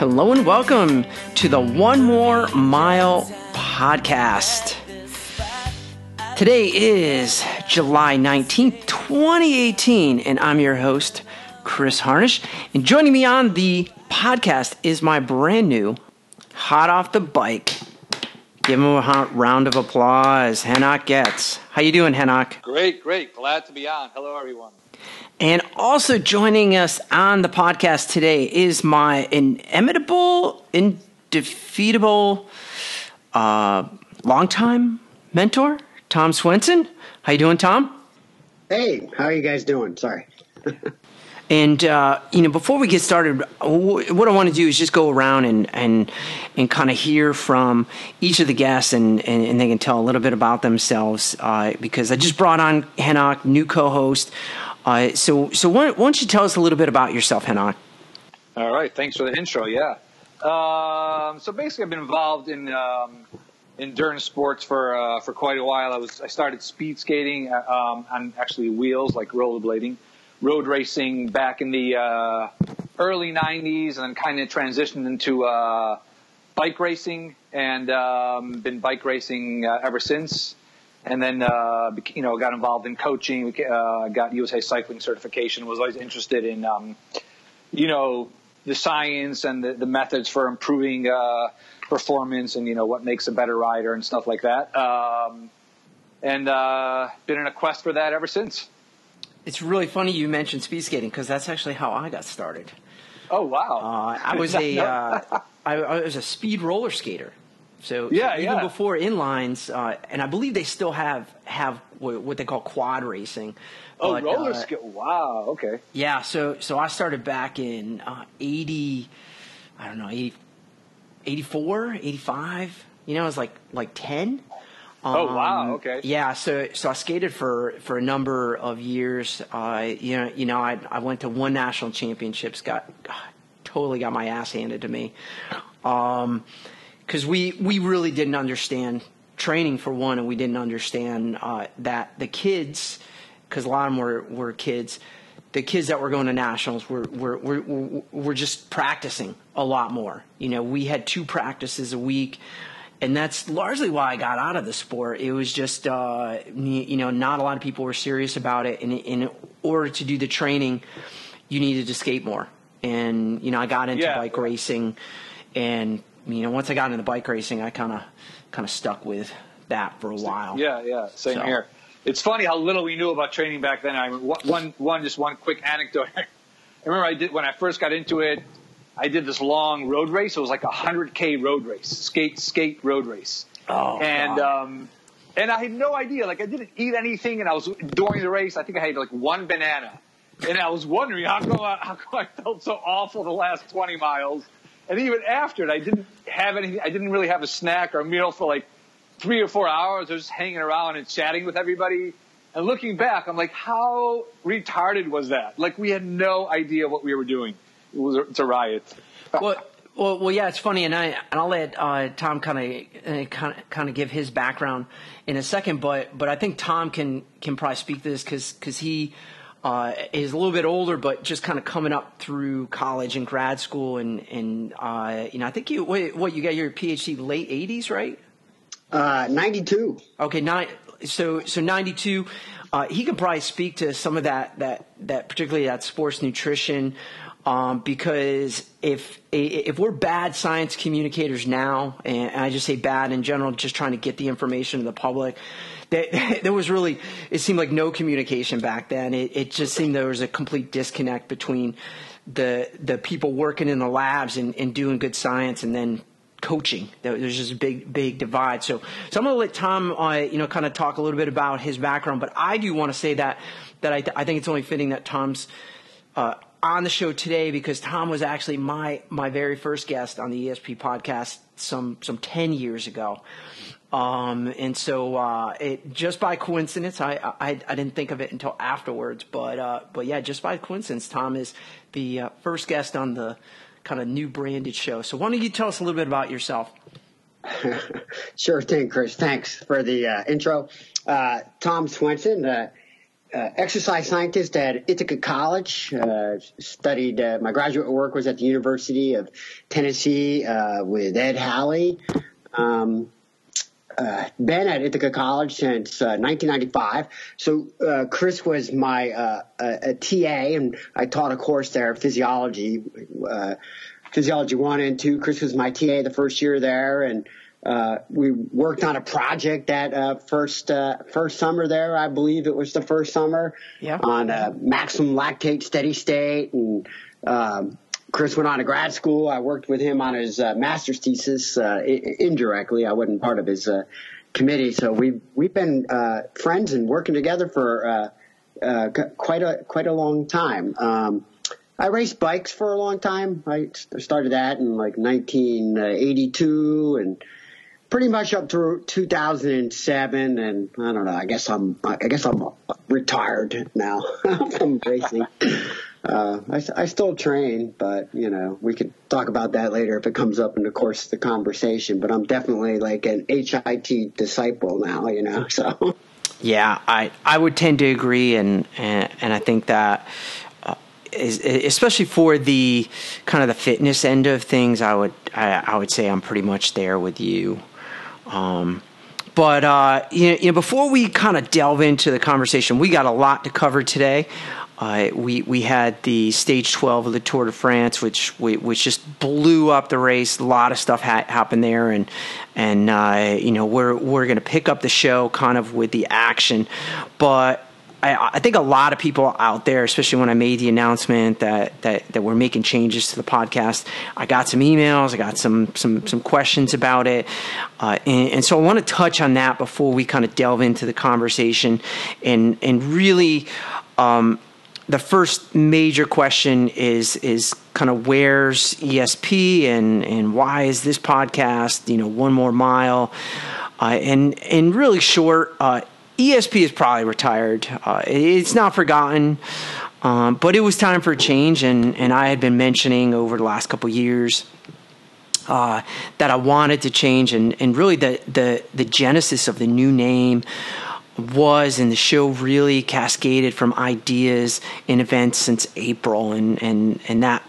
Hello and welcome to the One More Mile podcast. Today is July 19th, 2018, and I'm your host, Chris Harnish. And joining me on the podcast is my brand new, hot off the bike. Give him a round of applause, Henok Getz. How you doing, Henok? Great, great. Glad to be on. Hello, everyone. And also joining us on the podcast today is my inimitable, indefeatable, uh, longtime mentor, Tom Swenson. How you doing, Tom? Hey, how are you guys doing? Sorry. And uh, you know, before we get started, what I want to do is just go around and and and kind of hear from each of the guests, and, and, and they can tell a little bit about themselves. Uh, because I just brought on Henok, new co-host. Uh, so so why, why, don't you tell us a little bit about yourself, Henok? All right, thanks for the intro. Yeah. Um, so basically, I've been involved in um, endurance sports for uh, for quite a while. I was I started speed skating uh, um, on actually wheels, like rollerblading road racing back in the uh, early 90s and then kind of transitioned into uh, bike racing and um, been bike racing uh, ever since. And then, uh, you know, got involved in coaching, uh, got USA cycling certification, was always interested in, um, you know, the science and the, the methods for improving uh, performance and, you know, what makes a better rider and stuff like that. Um, and been in a quest for that ever since. It's really funny you mentioned speed skating because that's actually how I got started. Oh wow! Uh, I was a uh, I, I, was a speed roller skater. So yeah, even yeah. before inlines, uh, and I believe they still have have what they call quad racing. Oh, but, roller uh, skate! Wow. Okay. Yeah. So so I started back in uh, eighty. I don't know 80, 84, 85. You know, I was like like ten. Um, oh wow! Um, okay. Yeah, so so I skated for for a number of years. Uh, you know, you know, I I went to one national championships. Got totally got my ass handed to me. Um, because we we really didn't understand training for one, and we didn't understand uh, that the kids, because a lot of them were were kids. The kids that were going to nationals were, were were were just practicing a lot more. You know, we had two practices a week and that's largely why I got out of the sport. It was just, uh, you know, not a lot of people were serious about it. And in order to do the training, you needed to skate more. And, you know, I got into yeah. bike racing. And, you know, once I got into bike racing, I kind of kind of stuck with that for a while. Yeah, yeah, same so. here. It's funny how little we knew about training back then. I one, one, just one quick anecdote. I remember I did when I first got into it. I did this long road race. It was like a hundred k road race, skate skate road race. Oh, and God. um, and I had no idea. Like I didn't eat anything, and I was during the race. I think I had like one banana, and I was wondering how come I, how come I felt so awful the last twenty miles. And even after it, I didn't have anything. I didn't really have a snack or a meal for like three or four hours. I was just hanging around and chatting with everybody. And looking back, I'm like, how retarded was that? Like we had no idea what we were doing it was a, it's a riot. well, well, well, yeah, it's funny, and I and I'll let uh, Tom kind of of kind of give his background in a second, but but I think Tom can can probably speak to this because because he. Uh, is a little bit older, but just kind of coming up through college and grad school, and and uh, you know, I think you what, what you got your PhD late '80s, right? Uh, '92. Okay, nine. So so '92. Uh, he can probably speak to some of that that that particularly that sports nutrition. Um, because if if we're bad science communicators now, and I just say bad in general, just trying to get the information to the public, that there was really it seemed like no communication back then. It, it just seemed there was a complete disconnect between the the people working in the labs and, and doing good science, and then coaching. There's just a big, big divide. So, so I'm going to let Tom, uh, you know, kind of talk a little bit about his background. But I do want to say that that I, th- I think it's only fitting that Tom's uh, on the show today because Tom was actually my my very first guest on the ESP podcast some some ten years ago. Um, and so uh, it just by coincidence, I, I I didn't think of it until afterwards, but uh, but yeah, just by coincidence, Tom is the uh, first guest on the kind of new branded show. So why don't you tell us a little bit about yourself? sure thing, Chris. Thanks for the uh, intro. Uh, Tom Swenson, uh, exercise scientist at Ithaca College. Studied my graduate work was at the University of Tennessee with Ed Howley. Um, uh, been at Ithaca College since 1995. So Chris was my a, TA, and I taught a course there, physiology, physiology one and two. Chris was my TA the first year there, and uh, we worked on a project that uh, first uh, first summer there. I believe it was the first summer yeah. on uh, maximum lactate steady state. And um, Chris went on to grad school. I worked with him on his uh, master's thesis uh, I- indirectly. I wasn't part of his uh, committee, so we've we've been friends and working together for quite a quite a long time. Um, I raced bikes for a long time. I started that in like 1982 and pretty much up through 2007 and I don't know I guess I'm I guess I'm retired now from racing uh, I, I still train but you know we could talk about that later if it comes up in the course of the conversation but I'm definitely like an HIT disciple now you know so yeah I I would tend to agree and and, and I think that uh, especially for the kind of the fitness end of things, I would I, I would say I'm pretty much there with you. Um, but uh, you, know, you know, before we kind of delve into the conversation, we got a lot to cover today. Uh, we we had the stage twelve of the Tour de France, which which just blew up the race. A lot of stuff ha- happened there, and and uh, you know we're we're going to pick up the show kind of with the action, but I, I, think a lot of people out there, especially when I made the announcement that, that, that we're making changes to the podcast, I got some emails, I got some some some questions about it, uh, and, and, so I want to touch on that before we kind of delve into the conversation, and and really. Um, the first major question is is kind of where's ESP and and why is this podcast you know one more mile uh, and and really short uh, ESP is probably retired. Uh, it's not forgotten, um, but it was time for a change, and, and I had been mentioning over the last couple years uh, that I wanted to change, and, and really the, the, the genesis of the new name was and the show really cascaded from ideas and events since April and and and that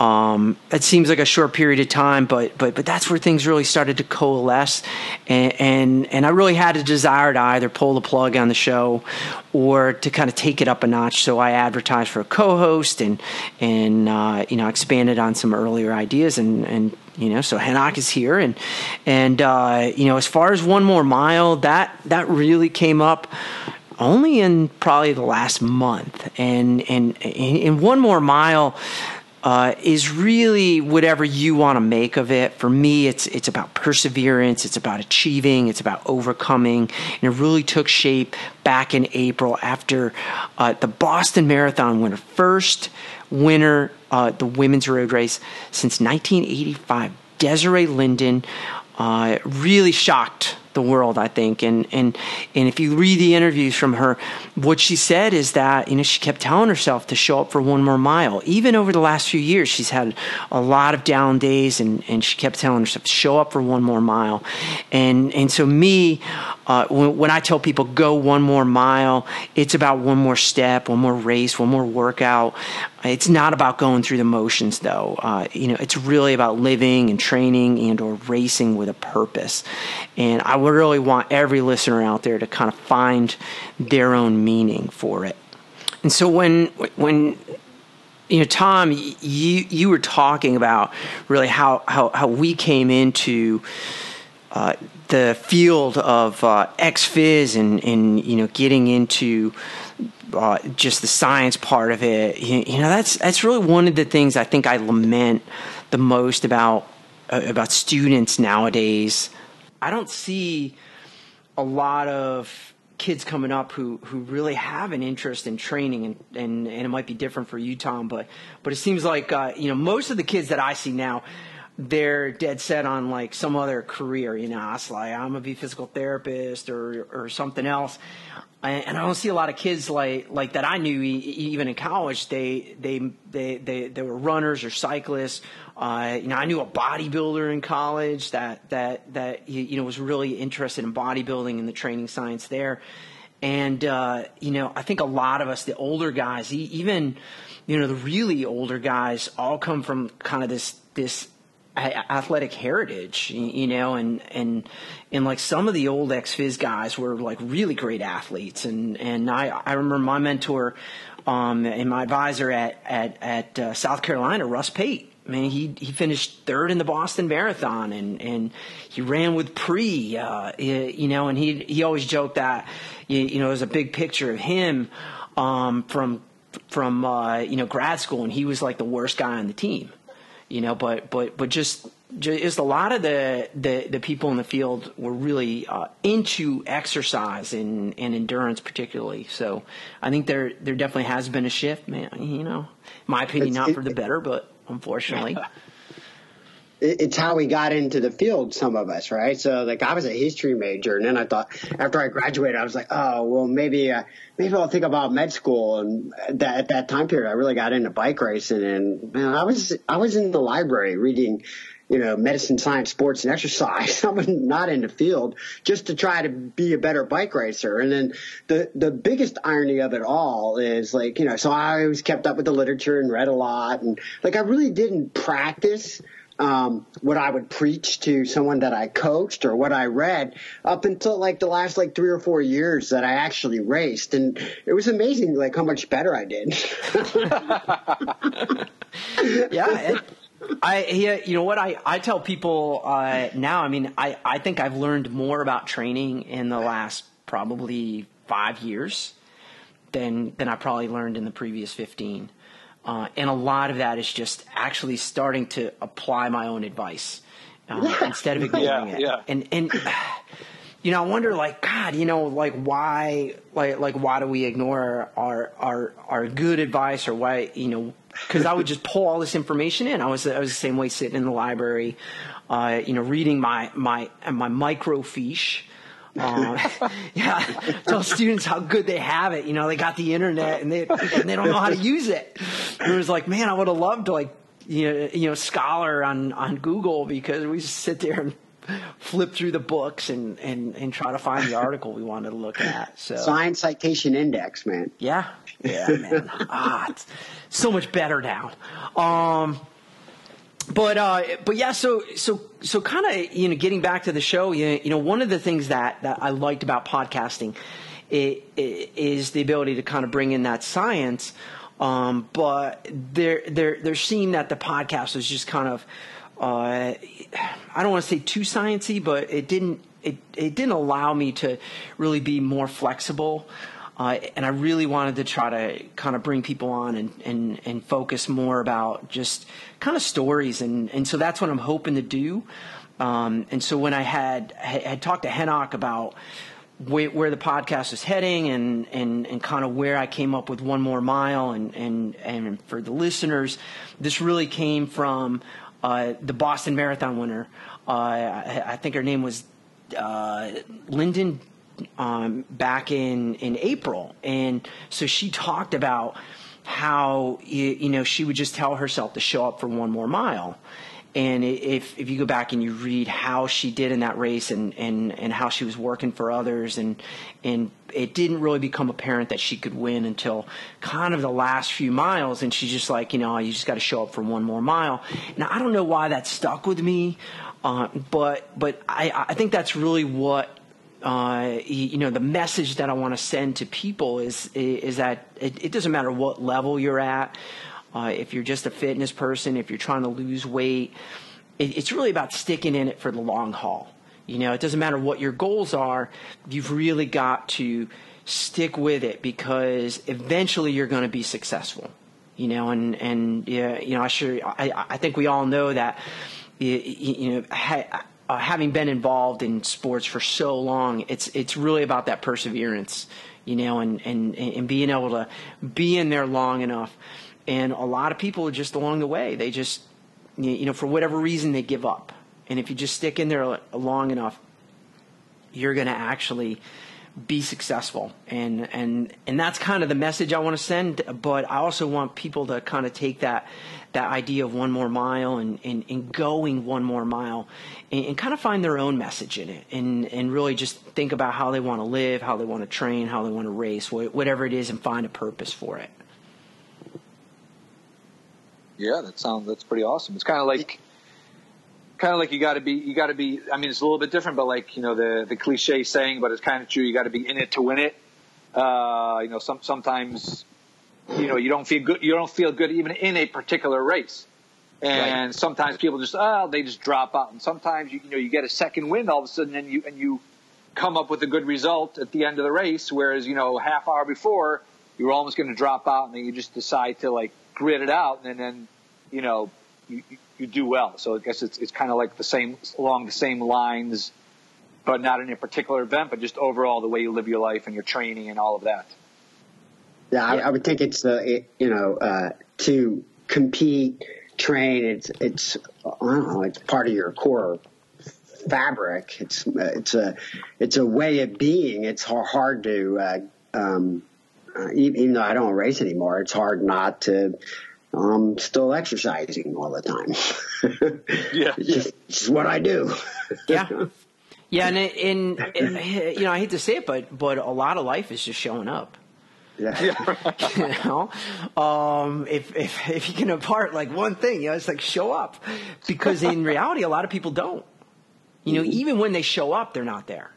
um, it seems like a short period of time, but but but that's where things really started to coalesce, and and, and I really had a desire to either pull the plug on the show, or to kind of take it up a notch. So I advertised for a co-host, and and uh, you know expanded on some earlier ideas, and and you know so Henok is here, and and uh, you know as far as one more mile, that that really came up only in probably the last month, and and in one more mile uh, is really whatever you want to make of it. For me, it's it's about perseverance, it's about achieving, it's about overcoming, and it really took shape back in April after uh, the Boston Marathon winner, first winner, uh, the women's road race since 1985. Desiree Linden uh, really shocked the world, I think. And and and if you read the interviews from her, what she said is that you know she kept telling herself to show up for one more mile. Even over the last few years, she's had a lot of down days, and and she kept telling herself to show up for one more mile. And and so me, uh, when, when I tell people go one more mile, it's about one more step, one more race, one more workout. It's not about going through the motions, though. Uh, you know, it's really about living and training and or racing with a purpose. And I would really want every listener out there to kind of find their own meaning for it. And so when when you know, Tom, you you were talking about really how how, how we came into uh, the field of uh, XPhys and, and you know getting into uh, just the science part of it. You, you, know, that's that's really one of the things I think I lament the most about uh, about students nowadays. I don't see a lot of kids coming up who who really have an interest in training and and, and it might be different for you Tom but but it seems like uh, you know most of the kids that I see now they're dead set on like some other career, you know, it's like I'm gonna be physical therapist or or something else. And I don't see a lot of kids like like that I knew even in college. They they they they, they were runners or cyclists. Uh, you know, I knew a bodybuilder in college that that that you know was really interested in bodybuilding and the training science there. And, uh, you know, I think a lot of us, the older guys, even, you know, the really older guys all come from kind of this, this athletic heritage, you know, and, and, and like some of the old ex-phys guys were like really great athletes. And, and I, I remember my mentor, um, and my advisor at, at, at uh, South Carolina, Russ Pate, I mean, he he finished third in the Boston Marathon, and and he ran with Pre, uh, you know, and he he always joked that you, you know there's a big picture of him um, from from uh, you know grad school, and he was like the worst guy on the team, you know, but but but just just a lot of the, the, the people in the field were really uh, into exercise and, and endurance particularly. So I think there there definitely has been a shift, man. You know, my opinion, it's, not it, for the better, but unfortunately. it's how we got into the field, some of us, right? So, like, I was a history major, and then I thought, after I graduated, I was like, oh, well, maybe, uh, maybe I'll think about med school. And that, at that time period, I really got into bike racing, and man, I was, I was in the library reading, you know, medicine, science, sports, and exercise. I was not in the field just to try to be a better bike racer. And then the the biggest irony of it all is like, you know, so I always kept up with the literature and read a lot, and like I really didn't practice um, what I would preach to someone that I coached or what I read up until like the last like three or four years that I actually raced, and it was amazing like how much better I did. yeah. It, I you know what I, I tell people uh, now. I mean, I, I think I've learned more about training in the last probably five years than than I probably learned in the previous fifteen. Uh, and a lot of that is just actually starting to apply my own advice uh, instead of ignoring yeah, it. Yeah. And and you know, I wonder, like God, you know, like why, like like why do we ignore our our our good advice, or why, you know, because I would just pull all this information in. I was I was the same way sitting in the library, uh, you know, reading my my my microfiche um, yeah, tell students how good they have it. You know, they got the internet and they and they don't know how to use it. It was like, man, I would have loved to like you know, you know, scholar on on Google because we just sit there and flip through the books and, and, and try to find the article we wanted to look at. So Science Citation Index, man. Yeah, yeah, man. ah, it's so much better now. Um, but uh, but yeah, so so so kind of you know getting back to the show, you, know, one of the things that that I liked about podcasting it, it is the ability to kind of bring in that science. Um, but they're they're they're seeing that the podcast is just kind of uh, I don't want to say too sciency, but it didn't it it didn't allow me to really be more flexible. Uh, and I really wanted to try to kind of bring people on and, and, and focus more about just kind of stories. And, and so that's what I'm hoping to do. Um, and so when I had, had talked to Henok about where, where, the podcast is heading and, and, and kind of where I came up with one more mile and, and, and for the listeners, this really came from uh, the Boston Marathon winner. Uh, I, I, think her name was uh, Linden um, back in in April, and so she talked about how you, you know she would just tell herself to show up for one more mile. And if if you go back and you read how she did in that race and, and, and how she was working for others and and it didn't really become apparent that she could win until kind of the last few miles. And she's just like you know you just got to show up for one more mile. Now I don't know why that stuck with me uh, but but I I think that's really what uh, you know, the message that I want to send to people is is that it, it doesn't matter what level you're at. Uh, if you're just a fitness person, if you're trying to lose weight, it, it's really about sticking in it for the long haul. You know, it doesn't matter what your goals are. You've really got to stick with it because eventually you're going to be successful. You know, and and yeah, you know, I sure I I think we all know that. You, you know, uh, having been involved in sports for so long, it's it's really about that perseverance, you know, and and and being able to be in there long enough. And a lot of people just along the way, they just you know for whatever reason they give up. And if you just stick in there long enough, you're going to actually be successful and and and that's kind of the message I want to send but I also want people to kind of take that that idea of one more mile and, and, and going one more mile and, and, kind of find their own message in it and, and really just think about how they want to live, how they want to train, how they want to race, whatever it is, and find a purpose for it. Yeah, that sounds that's pretty awesome. It's kind of like kind of like you got to be you got to be. I mean, it's a little bit different, but like you know the the cliche saying, but it's kind of true. You got to be in it to win it. Uh, you know, some sometimes you know, you don't feel good. You don't feel good even in a particular race. And right. sometimes people just, oh, they just drop out. And sometimes you, you know, you get a second wind all of a sudden and you, and you come up with a good result at the end of the race. Whereas, you know, half hour before you were almost going to drop out and then you just decide to like grit it out and then, you know, you, you do well. So I guess it's, it's kind of like the same, along the same lines, but not in a particular event, but just overall the way you live your life and your training and all of that. Yeah, I, I would think it's the you know uh, to compete, train. It's it's I don't know. It's part of your core fabric. It's it's a it's a way of being. It's hard to uh, um, uh, even though I don't race anymore. It's hard not to. I'm still exercising all the time. yeah, it's just, it's just what I do. yeah. Yeah, and, and, and you know I hate to say it, but but a lot of life is just showing up. Yeah. you know, um, if, if, if you can impart like one thing, you know, it's like show up because in reality, a lot of people don't, you know, mm-hmm. even when they show up, they're not there.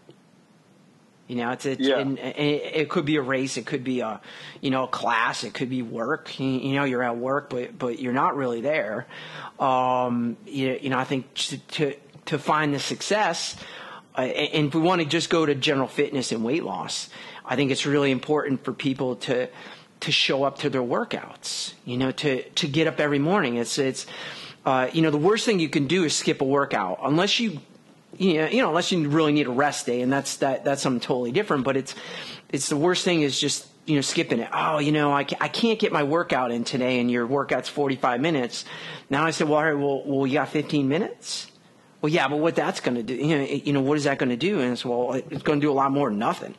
You know, it's, it's yeah. and, and it could be a race, it could be a, you know, a class, it could be work. You, you know, you're at work, but but you're not really there. Um, you, you know, I think to to, to find the success, uh, and if we want to just go to general fitness and weight loss, I think it's really important for people to to show up to their workouts. You know, to to get up every morning. It's it's uh, you know the worst thing you can do is skip a workout unless you you know, you know unless you really need a rest day, and that's that that's something totally different. But it's it's the worst thing is just you know skipping it. Oh, you know, I, I can't get my workout in today, and your workout's forty five minutes. Now I said, well, all right, well, well, you got fifteen minutes. Well, yeah, but what that's going to do, you know, you know, what is that going to do? And it's well, it's going to do a lot more than nothing.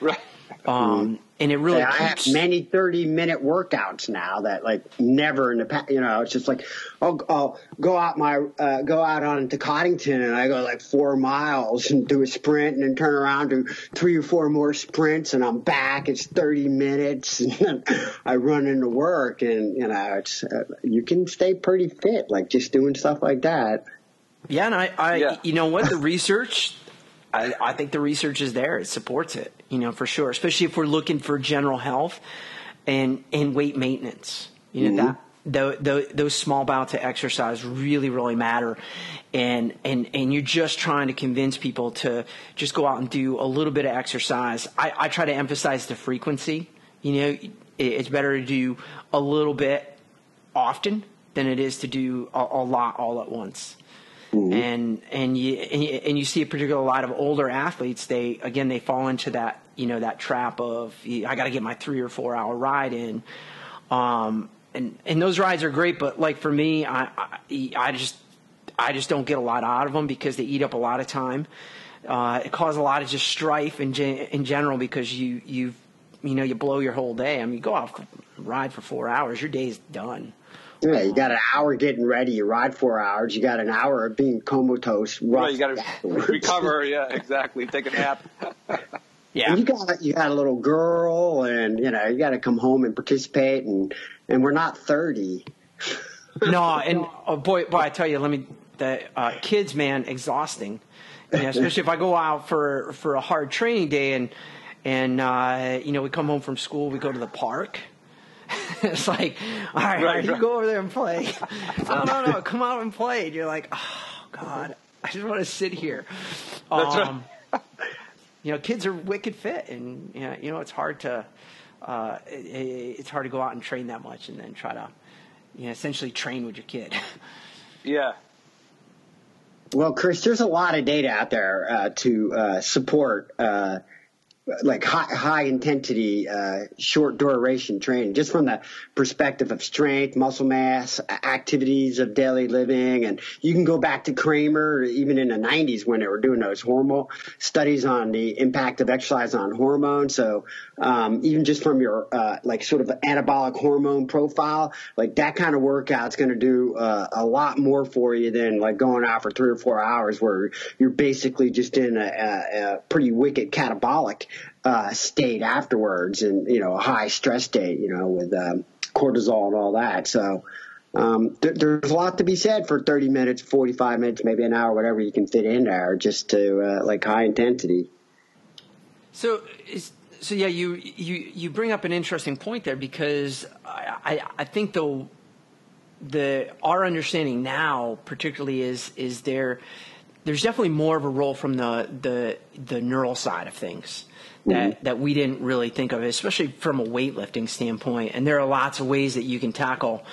Right. Um, and it really yeah, I have many 30 minute workouts now that like never in the past, you know, it's just like, I'll, I'll go out my, uh, go out on to Coddington and I go like four miles and do a sprint and then turn around, do three or four more sprints and I'm back. It's 30 minutes and then I run into work and, you know, it's, uh, you can stay pretty fit, like just doing stuff like that. Yeah. And I, I yeah. you know what, the research, I, I think the research is there. It supports it, you know, for sure. Especially if we're looking for general health and and weight maintenance. You know mm-hmm. that. The, the, those small bouts of exercise really, really matter, and and and you're just trying to convince people to just go out and do a little bit of exercise. I, I try to emphasize the frequency. You know, it's better to do a little bit often than it is to do a, a lot all at once. Mm-hmm. And and you and you see a particular lot of older athletes. They again they fall into that you know that trap of I got to get my three or four hour ride in. Um, and and those rides are great, but like for me, I, I, I just I just don't get a lot out of them because they eat up a lot of time. Uh, it causes a lot of just strife in in general because you you you know you blow your whole day. I mean, you go out ride for four hours, your day's done. Yeah, you got an hour getting ready. You ride four hours. You got an hour of being comatose. Right, you got to recover. Yeah, exactly. Take a nap. yeah, and you got you got a little girl, and you know you got to come home and participate, and and we're not thirty. no, and oh boy, boy, I tell you, let me the uh, kids, man, exhausting. You know, especially if I go out for for a hard training day, and and uh, you know we come home from school, we go to the park it's like, all right, right, you go over there and play. no, no, no, come out and play. And you're like, oh God, I just want to sit here. That's um, right. you know, kids are wicked fit, and you know, you know it's hard to uh, it, it's hard to go out and train that much, and then try to you know essentially train with your kid. yeah. Well, Chris, there's a lot of data out there uh, to uh, support uh, like high, high intensity, uh, short duration training, just from the perspective of strength, muscle mass, activities of daily living. And you can go back to Kraemer, even in the 90s when they were doing those hormone studies on the impact of exercise on hormones. So, um, even just from your, uh, like sort of anabolic hormone profile, like that kind of workout's going to do, uh, a lot more for you than like going out for three or four hours where you're basically just in a, a, a pretty wicked catabolic uh, state afterwards, and you know a high stress state, you know, with um, cortisol and all that. So um, th- there's a lot to be said for 30 minutes, 45 minutes, maybe an hour, whatever you can fit in there, just to uh, like high intensity. So is, so yeah, you you you bring up an interesting point there because I I, I think the the our understanding now particularly is is there there's definitely more of a role from the the the neural side of things that mm-hmm. that we didn't really think of, especially from a weightlifting standpoint. And there are lots of ways that you can tackle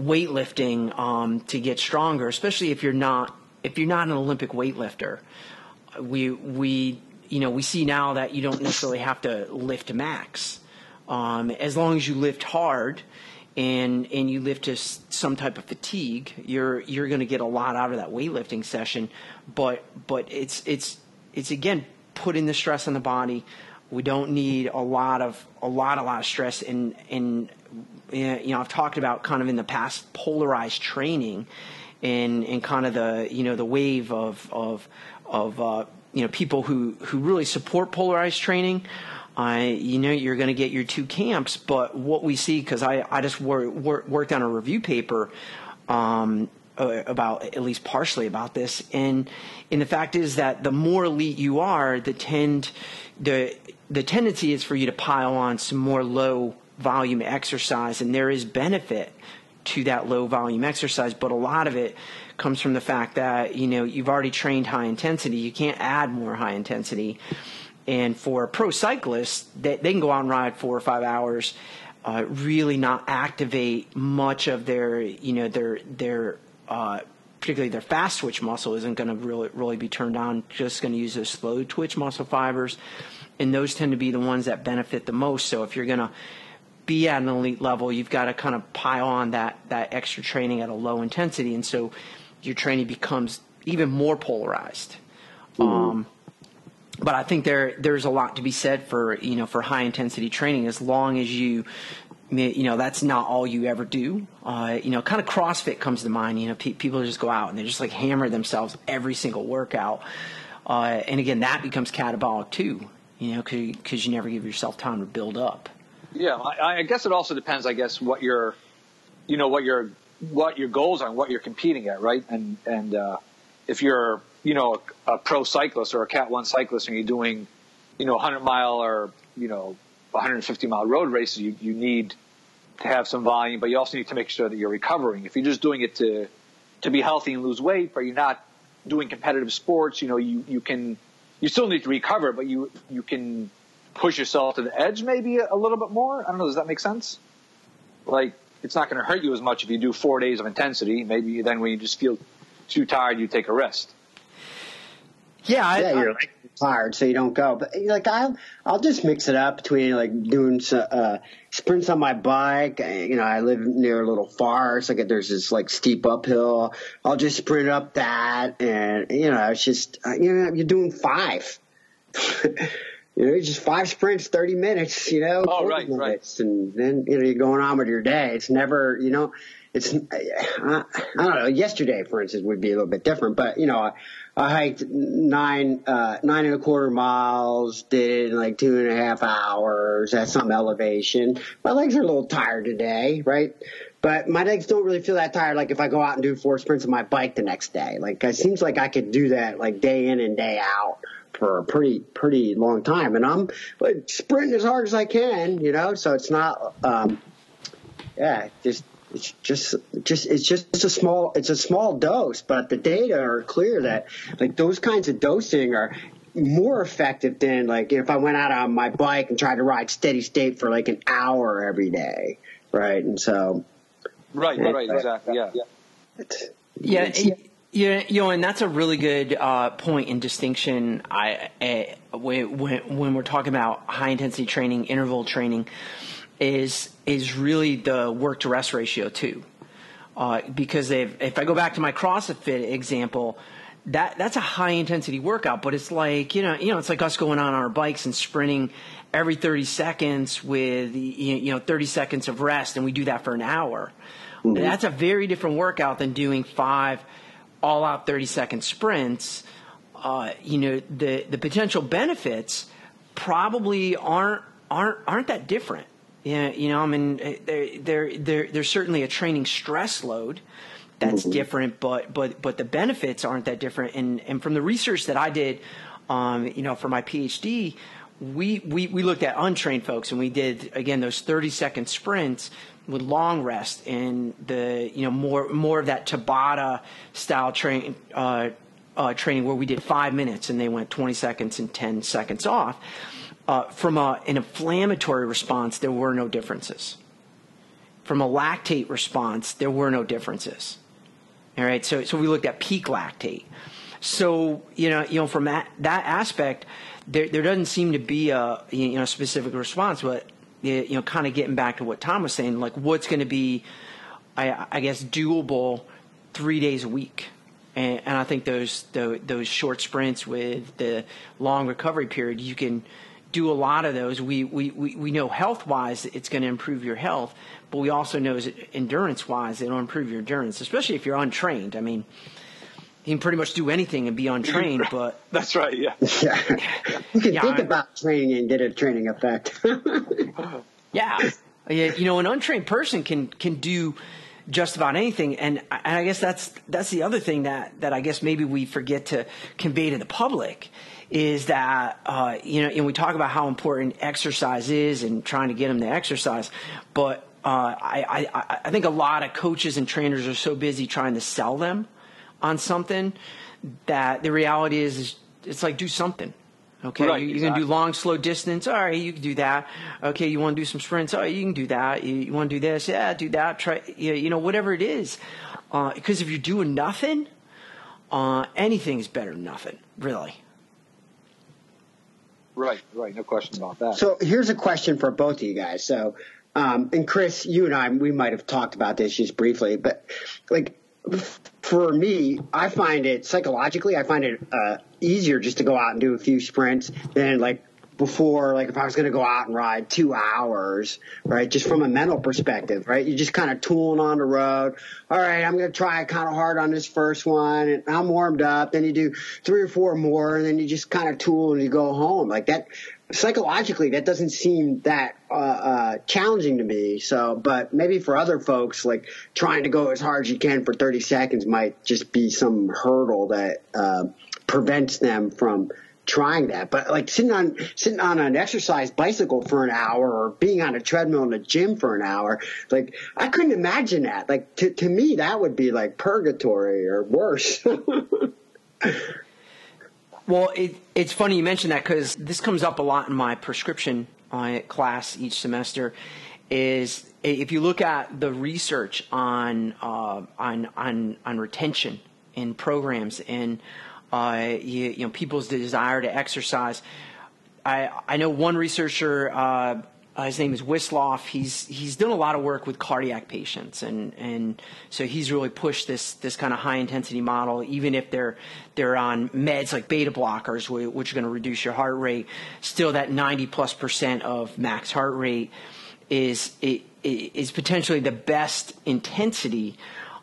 weightlifting um, to get stronger, especially if you're not if you're not an Olympic weightlifter. We we you know we see now that you don't necessarily have to lift max, um, as long as you lift hard. And, and you lift to some type of fatigue, you're you're going to get a lot out of that weightlifting session, but but it's it's it's again putting the stress on the body. We don't need a lot of a lot a lot of stress in in you know I've talked about kind of in the past polarized training and and kind of the you know the wave of of of uh, you know people who who really support polarized training. I, you know, you're going to get your two camps, but what we see, because I, I just wor- wor- worked on a review paper um, uh, about at least partially about this, and and the fact is that the more elite you are, the tend the the tendency is for you to pile on some more low volume exercise, and there is benefit to that low volume exercise, but a lot of it comes from the fact that you know you've already trained high intensity, you can't add more high intensity. And for pro cyclists, they, they can go out and ride four or five hours, uh, really not activate much of their you know their their uh, particularly their fast twitch muscle isn't going to really really be turned on. Just going to use those slow twitch muscle fibers, and those tend to be the ones that benefit the most. So if you're going to be at an elite level, you've got to kind of pile on that that extra training at a low intensity, and so your training becomes even more polarized. Mm-hmm. Um, but I think there there's a lot to be said for you know for high intensity training as long as you you know that's not all you ever do. Uh, you know kind of crossfit comes to mind you know pe- people just go out and they just like hammer themselves every single workout. Uh, and again that becomes catabolic too you know because you never give yourself time to build up. Yeah I, I, guess it also depends i guess what your you know what your what your goals are and what you're competing at right? And and uh, if you're you know a, a pro cyclist or a cat one cyclist and you're doing you know 100 mile or you know 150 mile road races, you, you need to have some volume, but you also need to make sure that you're recovering. If you're just doing it to to be healthy and lose weight, but you're not doing competitive sports, you know, you, you can you still need to recover, but you you can push yourself to the edge maybe a, a little bit more. I don't know. Does that make sense? Like it's not going to hurt you as much if you do four days of intensity. Maybe then when you just feel too tired, you take a rest. Yeah, I, yeah, you're like tired, so you don't go. But like I'll I'll just mix it up between like doing uh, sprints on my bike. You know, I live near a little forest. Like there's this like steep uphill. I'll just sprint up that, and you know, it's just uh, you know you're doing five. you know, just five sprints, thirty minutes. You know, oh right, minutes, right. And then you know you're going on with your day. It's never you know it's I, I don't know. Yesterday, for instance, would be a little bit different, but you know, I, hiked nine uh, nine and a quarter miles, did it in like two and a half hours at some elevation. My legs are a little tired today, right? But my legs don't really feel that tired. Like if I go out and do four sprints on my bike the next day, like it seems like I could do that like day in and day out for a pretty pretty long time, and I'm like, sprinting as hard as I can, you know. So it's not, um, yeah, just it's just just it's just a small it's a small dose, but the data are clear that like those kinds of dosing are more effective than like if I went out on my bike and tried to ride steady state for like an hour every day, right? And so, right, right, right exactly, yeah, yeah, yeah. yeah, you know, and that's a really good uh, point in distinction. I, I when, when, when we're talking about high intensity training, interval training, is is really the work to rest ratio too. Uh, because if, if I go back to my CrossFit example, that that's a high intensity workout, but it's like you know you know it's like us going on our bikes and sprinting every 30 seconds with you know 30 seconds of rest, and we do that for an hour. Mm-hmm. That's a very different workout than doing five all out 30 second sprints. Uh, you know the the potential benefits probably aren't aren't aren't that different. Yeah, you know, I mean, there, there, there, there's certainly a training stress load that's mm-hmm. different, but but but the benefits aren't that different. And and from the research that I did, um, you know, for my PhD, we, we we looked at untrained folks, and we did again those 30 second sprints with long rest and the you know more more of that Tabata style train. Uh, uh, training where we did five minutes and they went 20 seconds and 10 seconds off uh, from a, an inflammatory response, there were no differences. From a lactate response, there were no differences. All right, so so we looked at peak lactate. So you know, you know, from that that aspect, there there doesn't seem to be a you know specific response, but you know, kind of getting back to what Tom was saying, like what's going to be, I, I guess, doable three days a week. And, and I think those, those those short sprints with the long recovery period, you can do a lot of those. We, we, we, we know health wise it's going to improve your health, but we also know endurance wise it'll improve your endurance, especially if you're untrained. I mean, you can pretty much do anything and be untrained, but that's right. Yeah. Yeah. You can yeah, think I, about training and get a training effect. yeah. You know, an untrained person can, can do just about anything. And, and I guess that's, that's the other thing that, that I guess maybe we forget to convey to the public is that uh, you know, and we talk about how important exercise is and trying to get them to exercise, but uh, I, I, I think a lot of coaches and trainers are so busy trying to sell them on something that the reality is, is it's like do something. Okay, right, you, are exactly. gonna do long, slow distance. All right, you can do that. Okay, you want to do some sprints. Oh, you can do that. You, you want to do this? Yeah, do that. Try, you know, whatever it is. Because uh, if you're doing nothing, uh, anything is better than nothing, really. Right, right. No question about that. So here's a question for both of you guys. So, um, and Chris, you and I, we might have talked about this just briefly, but like for me, I find it psychologically, I find it uh, easier just to go out and do a few sprints than like before, like if I was going to go out and ride two hours, right? Just from a mental perspective, right? You're just kind of tooling on the road. All right, I'm going to try kind of hard on this first one and I'm warmed up. Then you do three or four more and then you just kind of tool and you go home. Like that, psychologically, that doesn't seem that uh, uh, challenging to me. So, but maybe for other folks, like trying to go as hard as you can for 30 seconds might just be some hurdle that uh, prevents them from trying that. But like sitting on sitting on an exercise bicycle for an hour or being on a treadmill in the gym for an hour, like I couldn't imagine that. Like to to me that would be like purgatory or worse. well, it, it's funny you mentioned that because this comes up a lot in my prescription uh, class each semester. Is if you look at the research on uh, on on on retention in programs and uh, you, you, know, people's desire to exercise. I, I know one researcher, uh, his name is Wisloff. He's he's done a lot of work with cardiac patients, and and so he's really pushed this this kind of high intensity model. Even if they're they're on meds like beta blockers, which are going to reduce your heart rate, still that ninety plus percent of max heart rate is is potentially the best intensity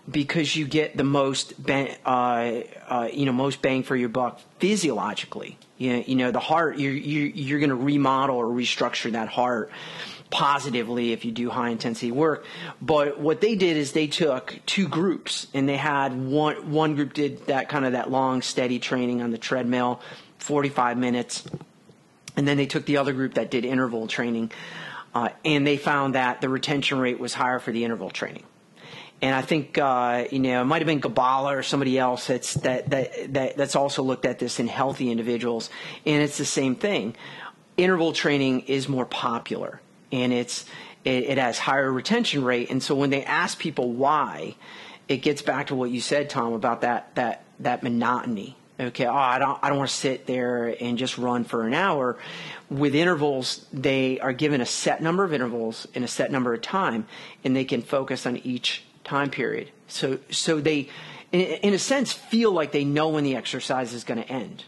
because you get the most bang, uh, uh, you know most bang for your buck physiologically. You know, you know the heart you're you're, you're going to remodel or restructure that heart positively if you do high intensity work. But what they did is they took two groups and they had one one group did that kind of that long steady training on the treadmill, 45 minutes, and then they took the other group that did interval training, uh, and they found that the retention rate was higher for the interval training and I think uh, you know it might have been Gibala or somebody else that's that, that that that's also looked at this in healthy individuals, and it's the same thing. Interval training is more popular, and it's it, it has higher retention rate, and so when they ask people why, it gets back to what you said, Tom, about that that that monotony Okay, oh, I don't I don't want to sit there and just run for an hour. With intervals, they are given a set number of intervals in a set number of time, and they can focus on each time period. So so they, in, in a sense, feel like they know when the exercise is going to end.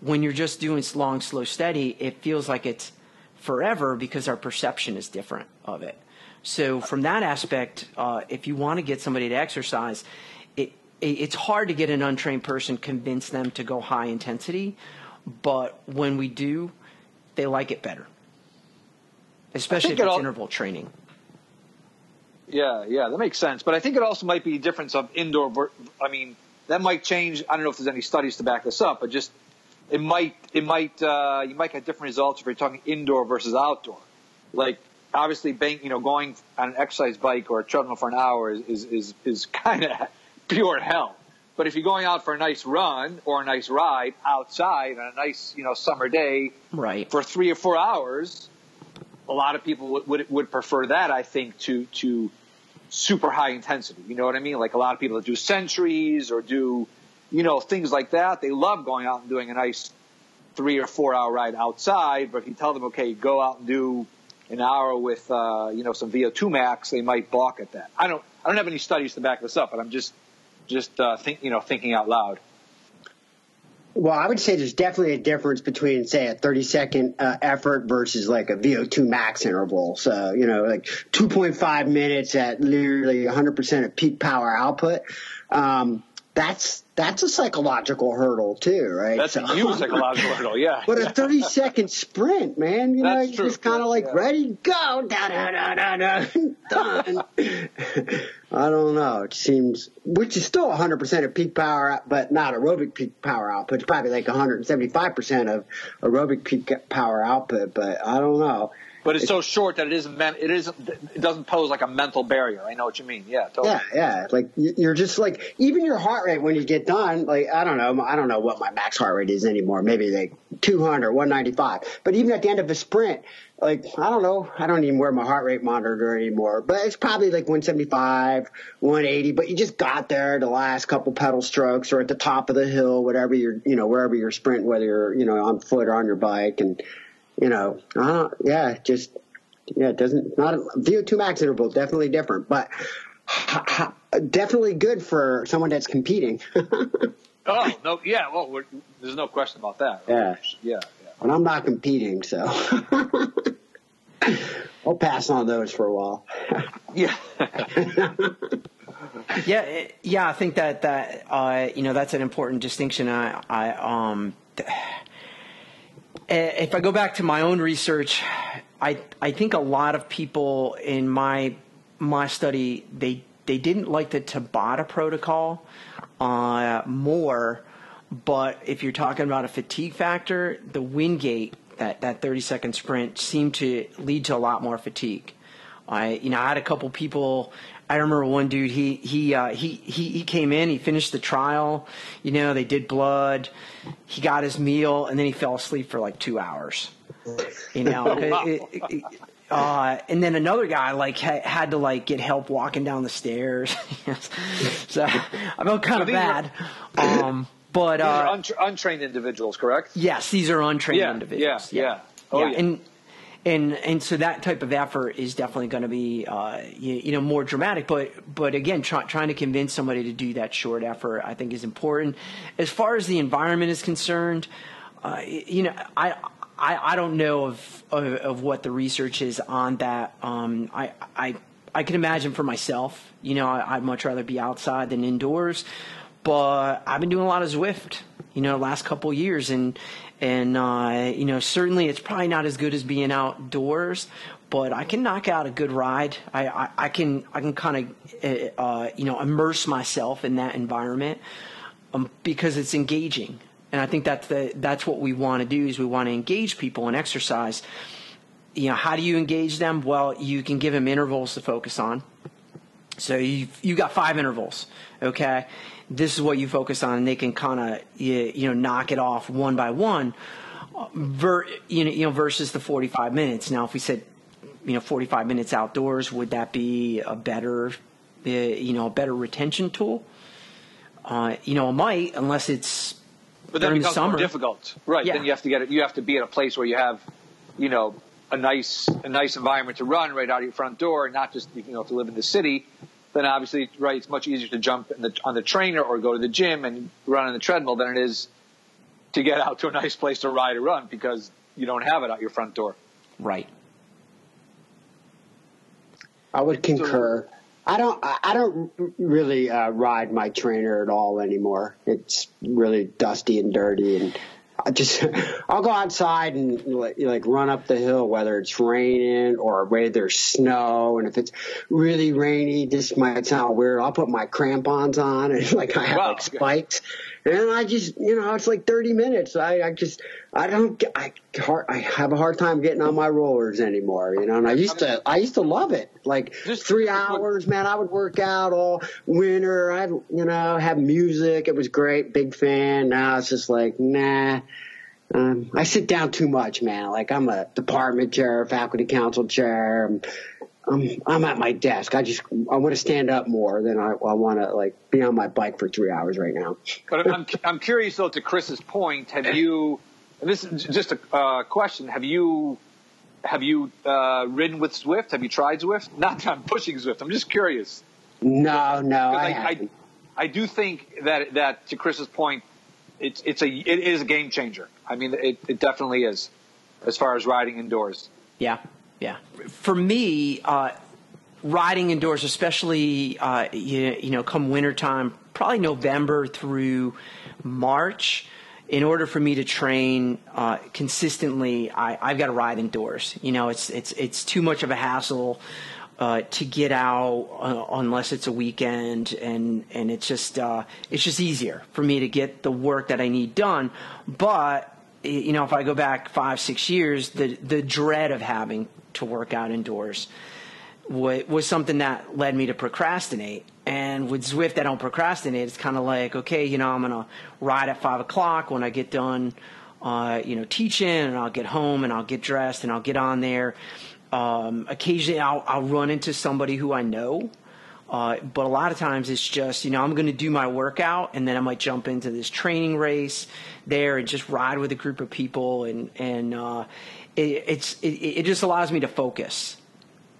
When you're just doing long, slow, steady, it feels like it's forever because our perception is different of it. So from that aspect, uh, if you want to get somebody to exercise, it, it, it's hard to get an untrained person convince them to go high intensity, but when we do, they like it better, especially if it's all, interval training. Yeah, yeah, that makes sense. But I think it also might be a difference of indoor. I mean, that might change. I don't know if there's any studies to back this up, but just it might it might uh, you might get different results if you're talking indoor versus outdoor. Like obviously, bank, you know, going on an exercise bike or a treadmill for an hour is is is, is kind of pure hell. But if you're going out for a nice run or a nice ride outside on a nice you know summer day, right, for three or four hours, a lot of people would would, would prefer that. I think to to super high intensity. You know what I mean? Like a lot of people that do centuries or do, you know, things like that. They love going out and doing a nice three or four hour ride outside. But if you tell them, okay, go out and do an hour with, uh, you know, some VO2 max, they might balk at that. I don't, I don't have any studies to back this up, but I'm just, just, uh, think, you know, thinking out loud. Well, I would say there's definitely a difference between, say, a 30 second uh, effort versus like a VO2 max interval. So, you know, like 2.5 minutes at literally 100% of peak power output. Um, that's that's a psychological hurdle too, right? That's so, a huge psychological hurdle, yeah. But a 30 second sprint, man, you know, you're just kind of like yeah. ready, go, da da da da da, done. I don't know. It seems, which is still 100% of peak power, but not aerobic peak power output. It's probably like 175% of aerobic peak power output, but I don't know. But it's, it's, so short that it isn't it isn't it doesn't pose like a mental barrier. I know what you mean. Yeah, totally. Yeah, yeah. Like you're just like even your heart rate when you get done. Like I don't know, I don't know what my max heart rate is anymore. Maybe like 200, 195. But even at the end of a sprint, like I don't know, I don't even wear my heart rate monitor anymore. But it's probably like 175, 180. But you just got there the last couple pedal strokes or at the top of the hill, whatever you're you know wherever you're sprinting, whether you're you know on foot or on your bike and you know, uh, yeah, just yeah, it doesn't not a VO2 max interval definitely different, but ha, ha, definitely good for someone that's competing. oh no, yeah, well, there's no question about that. Yeah, yeah, yeah. And I'm not competing, so I'll pass on those for a while. yeah. yeah, yeah. I think that that uh, you know that's an important distinction. I, I um. Uh, if I go back to my own research, I I think a lot of people in my my study they they didn't like the Tabata protocol uh, more, but if you're talking about a fatigue factor, the Wingate that that 30 second sprint seemed to lead to a lot more fatigue. I you know I had a couple people I remember one dude. He he uh, he he he came in. He finished the trial. You know, they did blood. He got his meal, and then he fell asleep for like two hours. You know, wow. it, it, uh, and then another guy like ha- had to like get help walking down the stairs. so I felt kind of bad. Um, but uh, untra- untrained individuals, correct? Yes, these are untrained yeah, individuals. Yeah, yeah. Oh, yeah. And and and so that type of effort is definitely going to be uh, you, you, know more dramatic. But but again, try, trying to convince somebody to do that short effort, I think, is important. As far as the environment is concerned, uh, you know, I. I, I don't know of, of, of what the research is on that. Um, I, I I can imagine for myself. You know, I, would much rather be outside than indoors. But I've been doing a lot of Zwift, you know, last couple years, and and uh, you know certainly it's probably not as good as being outdoors but I can knock out a good ride. I, I, I can I can kind of uh, uh, you know immerse myself in that environment um, because it's engaging, and I think that's the that's what we want to do is we want to engage people in exercise. You know, how do you engage them? Well, you can give them intervals to focus on. So you you got five intervals, okay, this is what you focus on, and they can kind of you, you, know knock it off one by one. Ver, you know, you know, versus the 45 minutes. Now, if we said, you know, 45 minutes outdoors, would that be a better, uh, you know, a better retention tool? Uh, you know, it might, unless it's, but then during it becomes the summer. more difficult, right? Yeah. Then you have to get it. You have to be at a place where you have, you know, a nice a nice environment to run right out of your front door, and not just you know to live in the city. Then obviously, right, it's much easier to jump in the, on the trainer or go to the gym and run on the treadmill than it is to get out to a nice place to ride or run because you don't have it out your front door. Right. I would concur. I don't. I I don't really uh, ride my trainer at all anymore. It's really dusty and dirty, and I just I'll go outside and like, like run up the hill, whether it's raining or whether there's snow. And if it's really rainy, this might sound weird. I'll put my crampons on and like I have Wow. like spikes, and I just you know it's like 30 minutes. I, I just I don't I hard, I have a hard time getting on my rollers anymore. You know, and I used to I used to love it. Like Just- three hours, man. I would work out all winter. I'd you know have music. It was great. Big fan. Now it's just like nah. Um, I sit down too much, man. Like I'm a department chair, faculty council chair. I'm, I'm, I'm at my desk. I just I want to stand up more than I, I want to like be on my bike for three hours right now. But I'm I'm curious though. To Chris's point, have you? And this is just a uh, question. Have you? Have you uh, ridden with Zwift? Have you tried Zwift? Not that I'm pushing Zwift. I'm just curious. No, no, I, I, I. I do think that that to Chris's point, it's it's a it is a game changer. I mean, it, it definitely is, as far as riding indoors. Yeah, yeah. For me, uh, riding indoors, especially uh, you, you know, come wintertime, probably November through March. In order for me to train uh, consistently, I, I've got to ride indoors. You know, it's it's it's too much of a hassle uh, to get out uh, unless it's a weekend, and and it's just uh, it's just easier for me to get the work that I need done. But you know, if I go back five six years, the the dread of having to work out indoors wa- was something that led me to procrastinate. And with Zwift, I don't procrastinate. It's kind of like, okay, you know, I'm gonna ride at five o'clock when I get done, uh, you know, teaching, and I'll get home and I'll get dressed and I'll get on there. Um, occasionally, I'll, I'll run into somebody who I know. Uh, but a lot of times it's just, you know, I'm going to do my workout and then I might jump into this training race there and just ride with a group of people. And, and, uh, it, it's, it, it just allows me to focus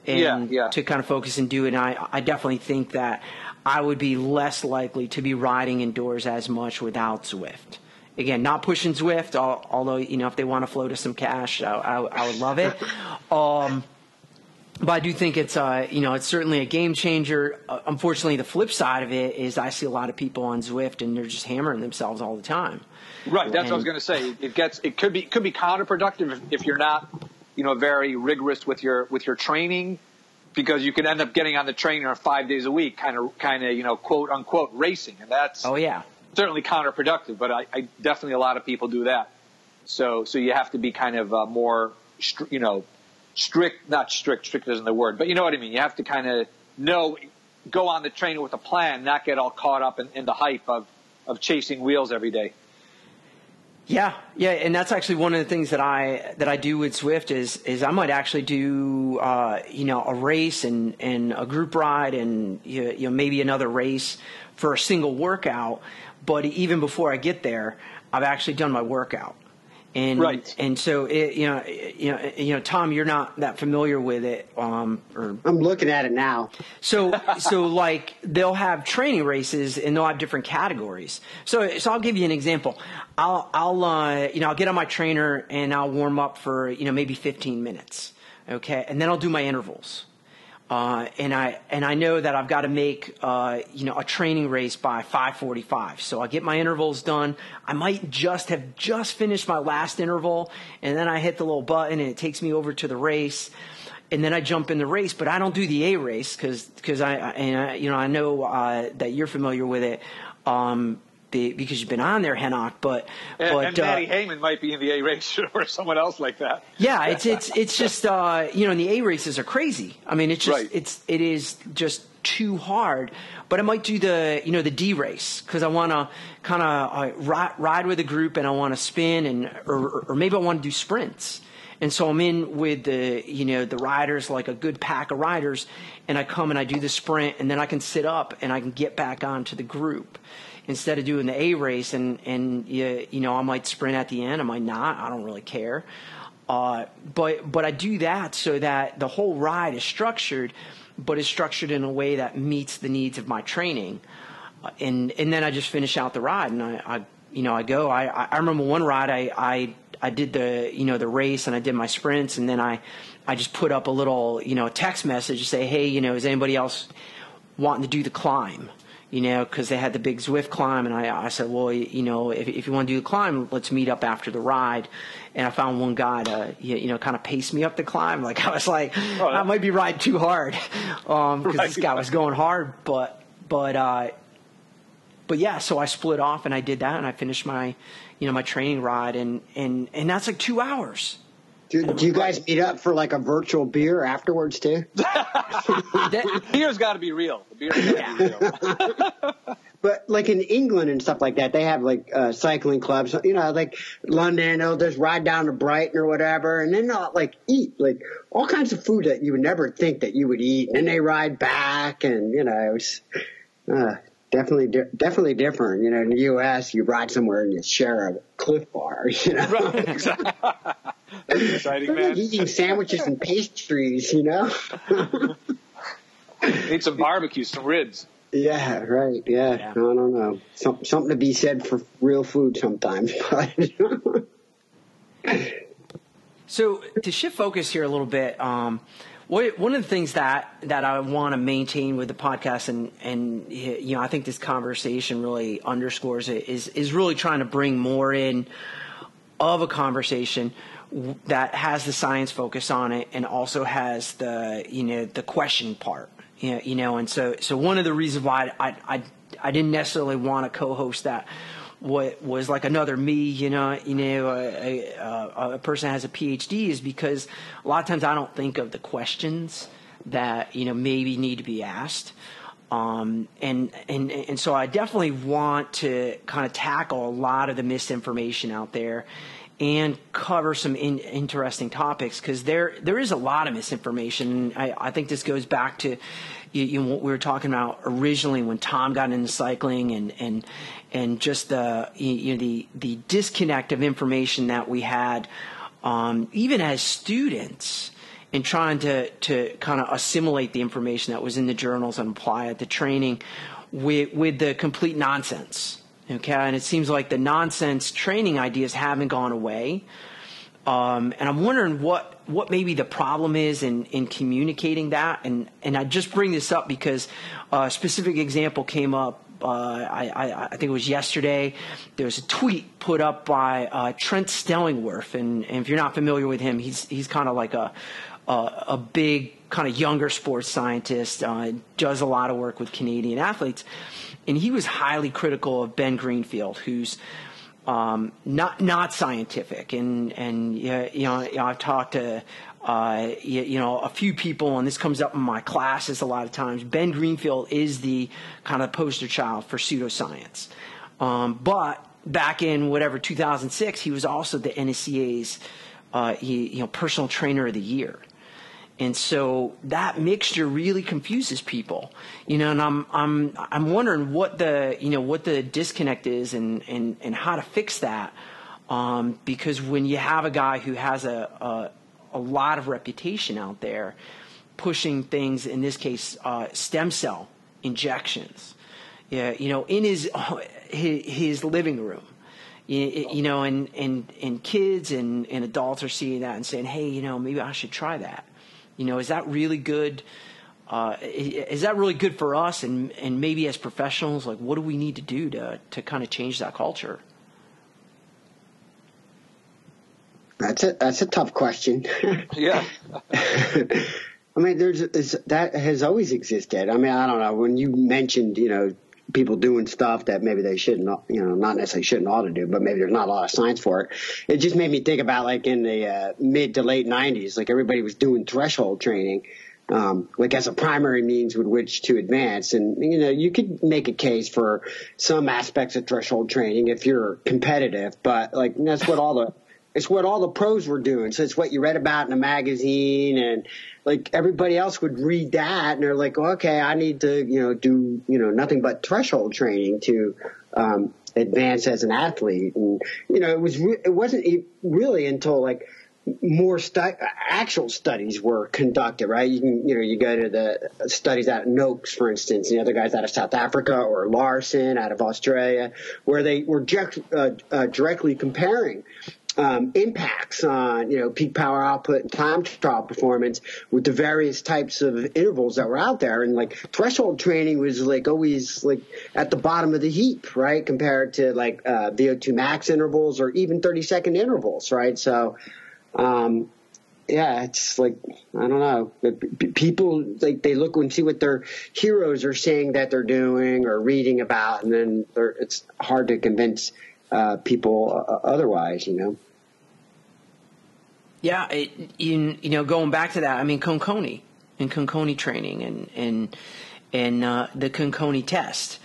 and Yeah, yeah. to kind of focus and do it. And I, I definitely think that I would be less likely to be riding indoors as much without Zwift. Again, not pushing Zwift, although, you know, if they want to float us some cash, I, I, I would love it. Um, but I do think it's uh, you know it's certainly a game changer. Uh, unfortunately, the flip side of it is I see a lot of people on Zwift and they're just hammering themselves all the time. Right. That's what I was going to say. It gets it could be could be counterproductive if, if you're not you know very rigorous with your with your training because you can end up getting on the trainer five days a week, kind of kind of you know quote unquote racing, and that's Oh yeah, certainly counterproductive. But I, I definitely a lot of people do that. So so you have to be kind of uh, more you know strict, not strict. Strict isn't the word, but you know what I mean. You have to kind of know go on the trainer with a plan, not get all caught up in, in the hype of of chasing wheels every day. yeah, yeah, and that's actually one of the things that I that I do with Zwift is is I might actually do uh, you know a race and and a group ride and you know maybe another race for a single workout. But even before I get there, I've actually done my workout. And Right. and so it, you know you know you know Tom, you're not that familiar with it, um, or I'm looking at it now. so so like they'll have training races and they'll have different categories. So so I'll give you an example. I'll I'll uh, you know I'll get on my trainer and I'll warm up for you know maybe 15 minutes, okay, and then I'll do my intervals. Uh, and I and I know that I've got to make uh, you know a training race by 5:45. So I get my intervals done. I might just have just finished my last interval, and then I hit the little button, and it takes me over to the race. And then I jump in the race, but I don't do the A race because I, I and I, you know I know uh, that you're familiar with it um, be, because you've been on there, Henok. But And, but and uh, Matty Hayman might be in the A race or someone else like that. yeah, it's it's it's just uh, you know, and the A races are crazy. I mean, it's just Right. it's it is just too hard. But I might do the you know the D race because I want to kind of uh, ride, ride with a group and I want to spin and or, or maybe I want to do sprints. And so I'm in with the you know the riders like a good pack of riders, and I come and I do the sprint, and then I can sit up and I can get back onto the group. Instead of doing the A race, and and you, you know I might sprint at the end, I might not. I don't really care. Uh, but but I do that so that the whole ride is structured, but is structured in a way that meets the needs of my training, uh, and and then I just finish out the ride, and I, I you know I go. I I remember one ride I I I did the you know the race and I did my sprints, and then I I just put up a little you know text message to say, hey, you know, is anybody else wanting to do the climb? You know, because they had the big Zwift climb, and I, I said, well, you know, if, if you want to do the climb, let's meet up after the ride. And I found one guy to, you know, kind of pace me up the climb. Like I was like, oh, I might be riding too hard, um, because right. this guy was going hard, but, but, uh, but yeah, so I split off and I did that, and I finished my, you know, my training ride, and and and that's like two hours. Do, do you guys meet up for like a virtual beer afterwards too? that, beer's got to be real. The beer's got to be real. but like in England and stuff like that, they have like uh, cycling clubs. You know, like London, they'll just ride down to Brighton or whatever, and then they'll like eat like all kinds of food that you would never think that you would eat, and then they ride back, and you know, it was uh, definitely definitely different. You know, in the U.S., you ride somewhere and you share a Clif Bar. You know, right, exactly. That's exciting, man. Eating sandwiches and pastries, you know. Need some barbecue, some ribs. Yeah, right. Yeah. yeah. I don't know. Some, something to be said for real food sometimes. so to shift focus here a little bit, um, one of the things that that I want to maintain with the podcast, and and you know, I think this conversation really underscores it, is is really trying to bring more in of a conversation that has the science focus on it and also has the you know the question part you know, you know and so so one of the reasons why I I I didn't necessarily want to co-host that what was like another me you know you know a, a, a person that has a PhD is because a lot of times I don't think of the questions that you know maybe need to be asked. Um, and and and so I definitely want to kind of tackle a lot of the misinformation out there and cover some in, interesting topics because there there is a lot of misinformation. I, I think this goes back to you, you what we were talking about originally when Tom got into cycling and and and just the you know the the disconnect of information that we had um, even as students in trying to to kind of assimilate the information that was in the journals and apply it to training with with the complete nonsense Okay, and it seems like the nonsense training ideas haven't gone away. Um, and I'm wondering what what maybe the problem is in in communicating that. And and I just bring this up because a specific example came up. Uh, I, I, I, think it was yesterday. There was a tweet put up by uh, Trent Stellingwerff, and, and, if you're not familiar with him, he's he's kind of like a, a, a big kind of younger sports scientist. Uh, does a lot of work with Canadian athletes and he was highly critical of Ben Greenfield, who's um, not not scientific. And and you know, I've talked to uh, you, know a few people, and this comes up in my classes a lot of times. Ben Greenfield is the kind of poster child for pseudoscience, um, but back in whatever 2006, he was also the NSCA's uh, he, you know personal trainer of the year. And so that mixture really confuses people, you know. And I'm I'm I'm wondering what the you know what the disconnect is and and and how to fix that, um, because when you have a guy who has a, a a lot of reputation out there, pushing things in this case uh, stem cell injections, yeah, you know, in his his, his living room, you, know, and, and, and kids and, and adults are seeing that and saying, hey, you know, maybe I should try that. You know, is that really good? Uh, is that really good for us? And and maybe as professionals, like, what do we need to do to to kind of change that culture? That's a that's a tough question. yeah. I mean, there's, there's that has always existed. I mean, I don't know when you mentioned, you know, people doing stuff that maybe they shouldn't, you know, not necessarily shouldn't ought to do, but maybe there's not a lot of science for it. It just made me think about like in the uh, mid to late 90s, like everybody was doing threshold training. Um, like as a primary means with which to advance. And, you know, you could make a case for some aspects of threshold training if you're competitive, but like that's what all the, it's what all the pros were doing. So it's what you read about in a magazine and like everybody else would read that and they're like, well, okay, I need to, you know, do, you know, nothing but threshold training to um, advance as an athlete. And you know, it was re- it wasn't really until like more stu- actual studies were conducted, right? You can, you know, you go to the studies out of Noakes, for instance, and the other guys out of South Africa or Laursen out of Australia, where they were direct, uh, uh, directly comparing um, impacts on you know peak power output and time trial performance with the various types of intervals that were out there and like threshold training was like always like at the bottom of the heap right compared to like uh, VO2 max intervals or even 30 second intervals right so um, yeah, it's like I don't know. People like they look and see what their heroes are saying that they're doing or reading about, and then it's hard to convince uh, people uh, otherwise. You know. Yeah, it, you, you know, going back to that, I mean, Conconi and Conconi training and and and uh, the Conconi test.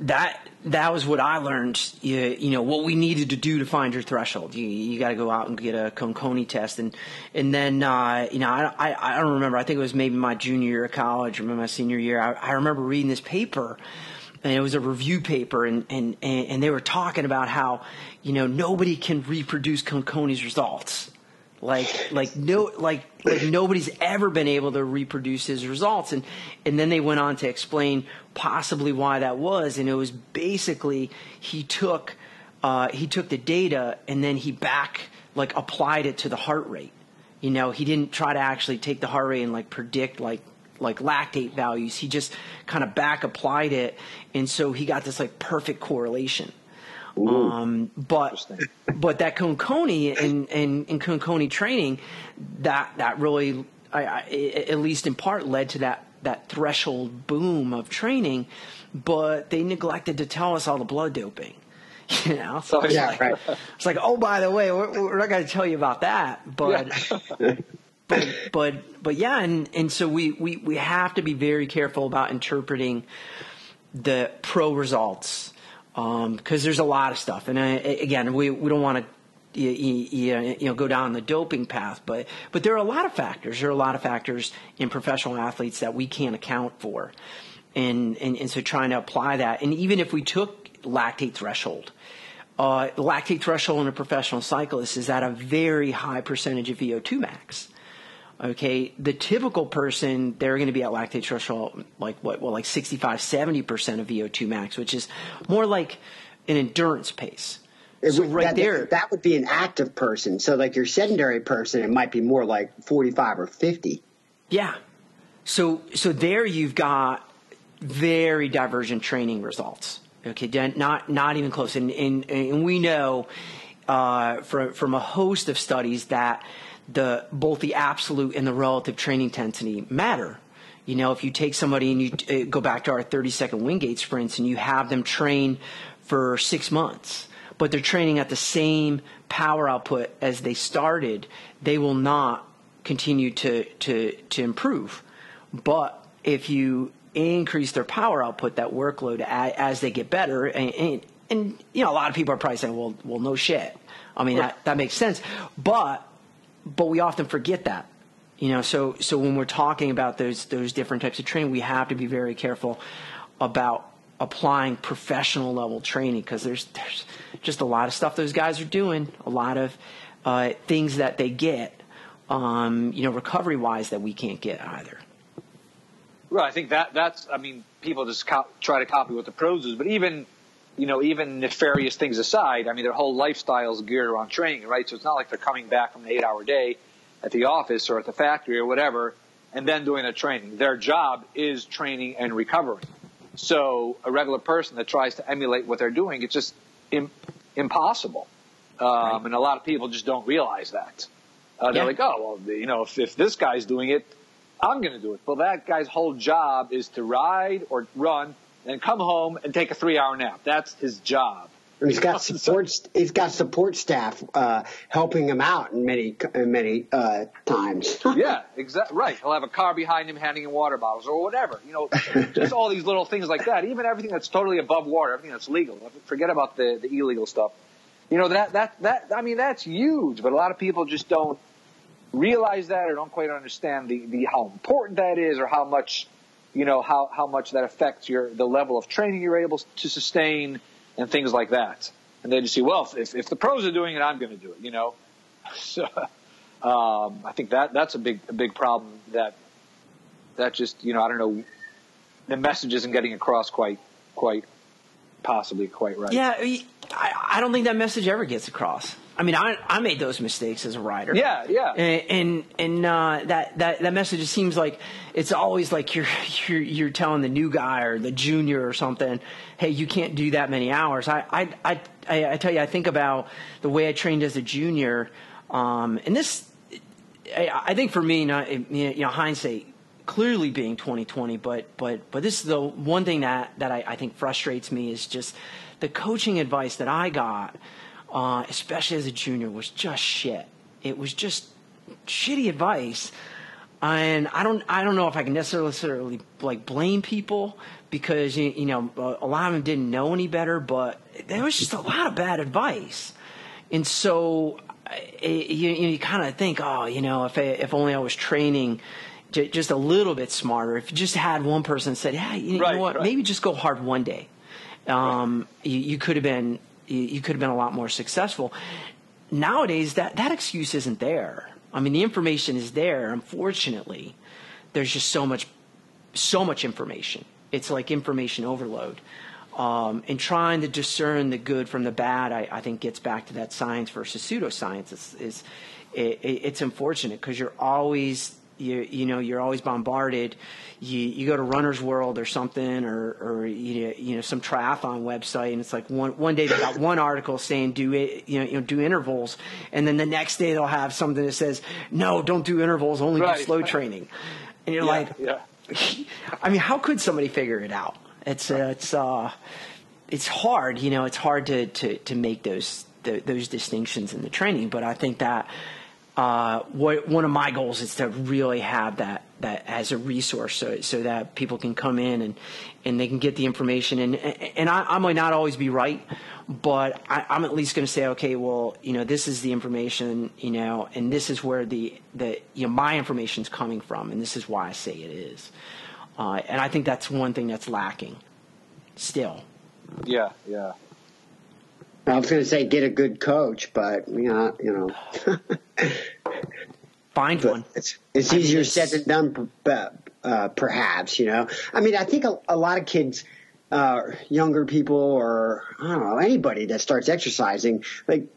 That that was what I learned. You, you, know what we needed to do to find your threshold. You, you got to go out and get a Conconi test, and and then uh, you know I, I, I don't remember. I think it was maybe my junior year of college or my senior year. I, I remember reading this paper and it was a review paper, and, and, and they were talking about how, you know, nobody can reproduce Conconi's results. Like, like no, like, like nobody's ever been able to reproduce his results, and and then they went on to explain possibly why that was, and it was basically he took, uh, he took the data and then he back like applied it to the heart rate. You know, he didn't try to actually take the heart rate and like predict like like lactate values. He just kind of back applied it, and so he got this like perfect correlation. Um, but but that Conconi and in, in Conconi training, that that really, I, I, at least in part, led to that that threshold boom of training. But they neglected to tell us all the blood doping. You know, so it's yeah, like, right. it's like, oh, by the way, we're, we're not going to tell you about that, but. Yeah. but but but yeah, and and so we we we have to be very careful about interpreting the pro results because um, there's a lot of stuff, and I, again, we we don't want to. You, you, you know, go down the doping path, but but there are a lot of factors. There are a lot of factors in professional athletes that we can't account for, and and, and so trying to apply that, and even if we took lactate threshold, uh, lactate threshold in a professional cyclist is at a very high percentage of VO2 max. Okay, the typical person, they're going to be at lactate threshold like what, well, like 65, 70% of VO2 max, which is more like an endurance pace. So would, right that, there, that would be an active person. So like your sedentary person, it might be more like 45 or 50. Yeah. So so there you've got very divergent training results. Okay, not not even close. And and, and we know uh, from from a host of studies that the both the absolute and the relative training intensity matter. You know, if you take somebody and you uh, go back to our 30 second Wingate sprints and you have them train for six months, but they're training at the same power output as they started, they will not continue to, to, to improve. But if you increase their power output, that workload as they get better, and, and, and you know, a lot of people are probably saying, well, well, no shit. I mean, that, that makes sense. But but we often forget that. You know, so so when we're talking about those those different types of training, we have to be very careful about applying professional level training because there's there's just a lot of stuff those guys are doing, a lot of uh, things that they get, um, you know, recovery wise that we can't get either. Well, I think that that's. I mean, people just try to copy what the pros do, but even you know, even nefarious things aside, I mean, their whole lifestyle is geared around training, right? So it's not like they're coming back from an eight hour day at the office or at the factory or whatever and then doing their training. Their job is training and recovering. So a regular person that tries to emulate what they're doing, it's just Im- impossible. Um, right. And a lot of people just don't realize that. Uh, they're yeah. like, oh, well, you know, if, if this guy's doing it, I'm going to do it. Well, that guy's whole job is to ride or run and come home and take a three hour nap. That's his job. He's got support. He's got support staff uh, helping him out in many many uh, times. yeah, exactly. Right. He'll have a car behind him handing him water bottles or whatever. You know, just all these little things like that. Even everything that's totally above water, everything that's legal. Forget about the, the illegal stuff. You know that that that. I mean, that's huge. But a lot of people just don't realize that or don't quite understand the, the how important that is or how much you know how how much that affects your the level of training you're able to sustain and things like that. And then you see, well, if if the pros are doing it, I'm going to do it. You know, so um, I think that that's a big a big problem that that just you know I don't know the message isn't getting across quite quite possibly quite right. Yeah, I, I don't think that message ever gets across. I mean, I I made those mistakes as a rider. Yeah, yeah. And and, and uh, that that that message it seems like it's always like you're you're you're telling the new guy or the junior or something, hey, you can't do that many hours. I I I, I tell you, I think about the way I trained as a junior, um, and this. I, I think for me, not you know, hindsight clearly being 2020, but but but this is the one thing that that I, I think frustrates me is just the coaching advice that I got uh, especially as a junior, was just shit. It was just shitty advice, and I don't I don't know if I can necessarily like blame people because you, you know a lot of them didn't know any better, but there was just a lot of bad advice, and so it, you, you kind of think, oh, you know, if I, if only I was training just a little bit smarter. If you just had one person said, "Yeah, you, right, know what? Right. Maybe just go hard one day," um, right. you, you, could have been you, could have been a lot more successful. Nowadays, that, that excuse isn't there. I mean, the information is there. Unfortunately, there's just so much, so much information. It's like information overload. Um, and trying to discern the good from the bad, I, I think gets back to that science versus pseudoscience. Is, is it, it's unfortunate because you're always you you know you're always bombarded. You you go to Runner's World or something, or or you you know some triathlon website, and it's like one one day they got one article saying do it you know you know do intervals, and then the next day they'll have something that says no, don't do intervals, only right. do slow training, and you're yeah, like, yeah. I mean, how could somebody figure it out? It's uh, it's uh, it's hard, you know, it's hard to to to make those the, those distinctions in the training, but I think that uh, what, one of my goals is to really have that that as a resource, so so that people can come in and and they can get the information. And and I, I might not always be right, but I, I'm at least going to say, okay, well, you know, this is the information, you know, and this is where the the you know my information is coming from, and this is why I say it is. Uh, and I think that's one thing that's lacking still. Yeah, yeah. I was going to say get a good coach, but you know, you know, find but one. It's it's easier mean, said than done, uh, perhaps. You know, I mean, I think a, a lot of kids, uh, younger people, or I don't know anybody that starts exercising, like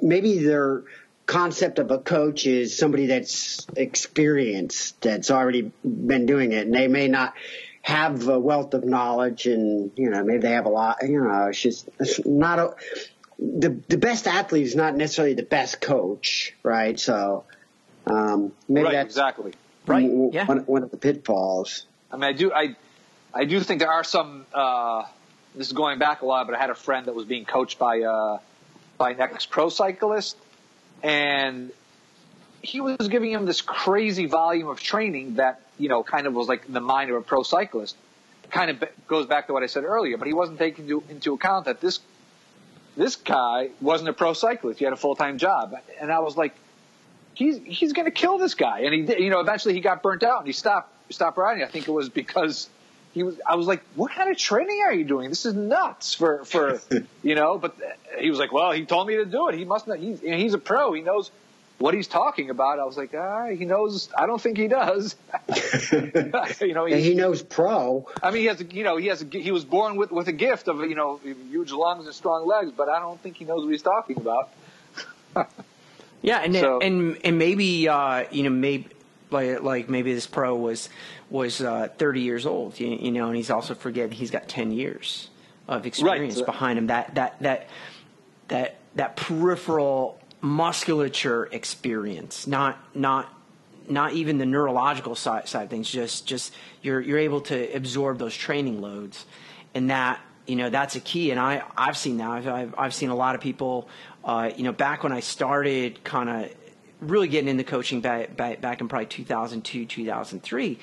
maybe their concept of a coach is somebody that's experienced, that's already been doing it, and they may not have a wealth of knowledge and you know maybe they have a lot you know it's just it's not a the the best athlete is not necessarily the best coach right? So um, maybe right, that's exactly. Right w- yeah. one, one of the pitfalls. I mean I do I I do think there are some uh, this is going back a lot but I had a friend that was being coached by uh, by an ex pro cyclist and he was giving him this crazy volume of training that you know kind of was like in the mind of a pro cyclist. Kind of goes back to what I said earlier, but he wasn't taking into, into account that this this guy wasn't a pro cyclist. He had a full time job, and I was like, he's he's going to kill this guy. And he did, you know eventually he got burnt out and he stopped stopped riding. I think it was because he was. I was like, what kind of training are you doing? This is nuts for for you know. But he was like, well, he told me to do it. He must not. He's he's a pro. He knows what he's talking about. I was like, ah, he knows. I don't think he does. you know, he, he, knows pro. I mean, he has, a, you know, he has, a, he was born with with a gift of, you know, huge lungs and strong legs, but I don't think he knows what he's talking about. yeah, and so, and and maybe uh, you know maybe like like maybe this pro was was uh, 30 years old, you, you, know, and he's also forgetting he's got 10 years of experience right. behind him. That that that that that peripheral musculature experience, not not not even the neurological side, side of things. Just just you're you're able to absorb those training loads, and that you know that's a key. And I I've seen that. I've I've, I've seen a lot of people. Uh, you know, back when I started, kind of really getting into coaching back, back back in probably 2002 2003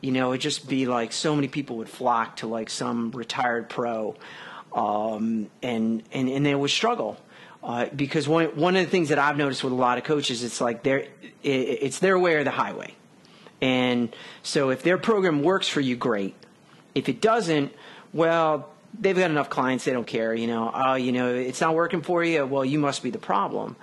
you know it'd just be like so many people would flock to like some retired pro um, and and and they would struggle uh, because one one of the things that I've noticed with a lot of coaches, it's like they it, it's their way or the highway, And so if their program works for you, great. If it doesn't, well, they've got enough clients they don't care. You know, oh, you know, it's not working for you. Well, you must be the problem.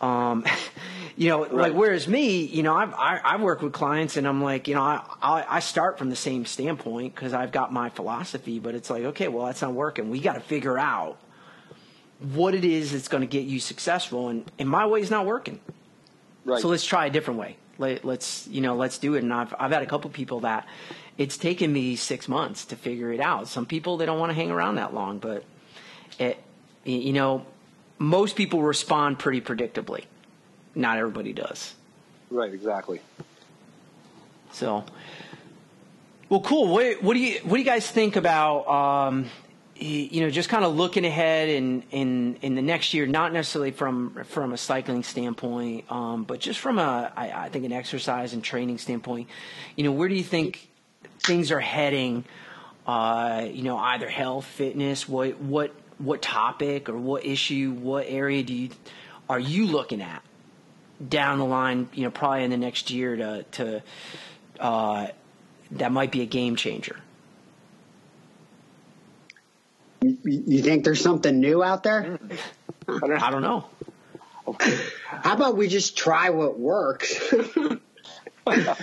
Um, you know, right. like whereas me, you know, I've I, I've worked with clients and I'm like, you know, I I, I start from the same standpoint because I've got my philosophy, but it's like, okay, well, that's not working. We got to figure out what it is that's going to get you successful, and and my way is not working. Right. So let's try a different way. Let, let's you know, let's do it. And I've I've had a couple people that it's taken me six months to figure it out. Some people they don't want to hang around that long, but it, you know, most people respond pretty predictably. Not everybody does. Right. Exactly. So, well, cool. What, what do you what do you guys think about um, you know, just kind of looking ahead in, in, in the next year, not necessarily from from a cycling standpoint, um, but just from a I, I think an exercise and training standpoint. You know, where do you think things are heading? Uh, you know, either health, fitness, what what what topic or what issue, what area do you are you looking at down the line? You know, probably in the next year to to uh, that might be a game changer. You think there's something new out there? I don't know. How about we just try what works?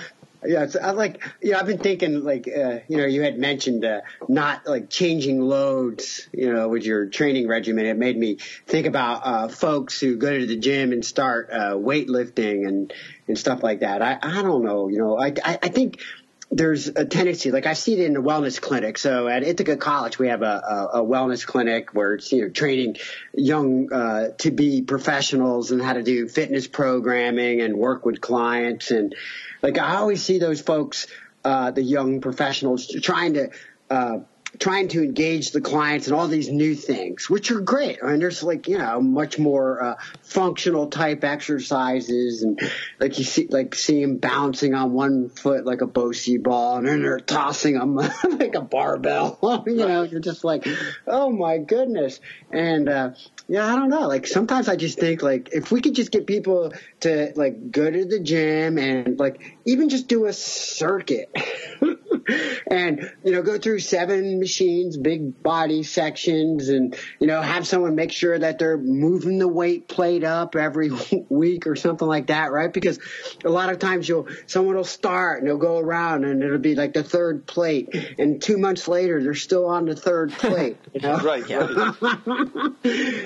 yeah, I like. Yeah, I've been thinking like uh, you know you had mentioned uh, not like changing loads you know with your training regimen. It made me think about uh, folks who go to the gym and start uh, weightlifting and and stuff like that. I I don't know. You know, I I, I think there's a tendency, like I see it in the wellness clinic. So at Ithaca College, we have a, a, a wellness clinic where it's, you know, training young, uh, to be professionals and how to do fitness programming and work with clients. And like I always see those folks, uh, the young professionals trying to, uh, trying to engage the clients and all these new things, which are great. I mean, there's like, you know, much more uh, functional type exercises and like you see, like see them bouncing on one foot like a Bosu ball and then they're tossing them like a barbell. you know, you're just like, oh my goodness. And, uh, yeah, I don't know. Like sometimes I just think like if we could just get people to like go to the gym and like even just do a circuit and you know go through seven machines, big body sections, and you know have someone make sure that they're moving the weight plate up every week or something like that, right? Because a lot of times you'll someone will start and they'll go around and it'll be like the third plate, and two months later they're still on the third plate. You know? right. Yeah.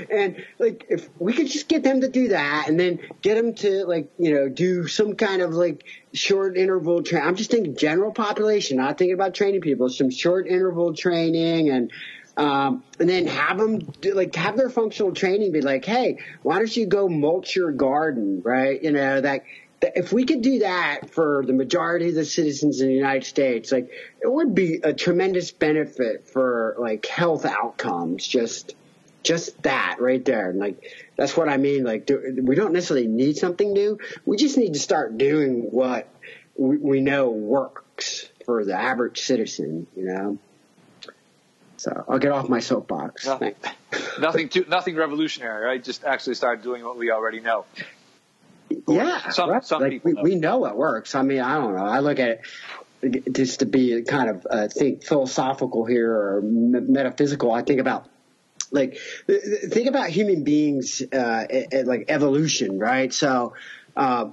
and like if we could just get them to do that, and then get them to like you know do some kind of like short interval training. I'm just thinking general population, not thinking about training people. Some short interval training and um, and then have them do, like have their functional training be like, hey, why don't you go mulch your garden, right? You know that if we could do that for the majority of the citizens in the United States, like it would be a tremendous benefit for like health outcomes. Just just that right there. And like, that's what I mean. Like, do, we don't necessarily need something new. We just need to start doing what we, we know works for the average citizen, you know? So I'll get off my soapbox. Nothing, nothing, too, nothing revolutionary, right? Just actually start doing what we already know. Yeah, some, right. some like people we, know. we know it works. I mean, I don't know. I look at it just to be kind of uh, think philosophical here or metaphysical. I think about like think about human beings uh, like evolution right so uh,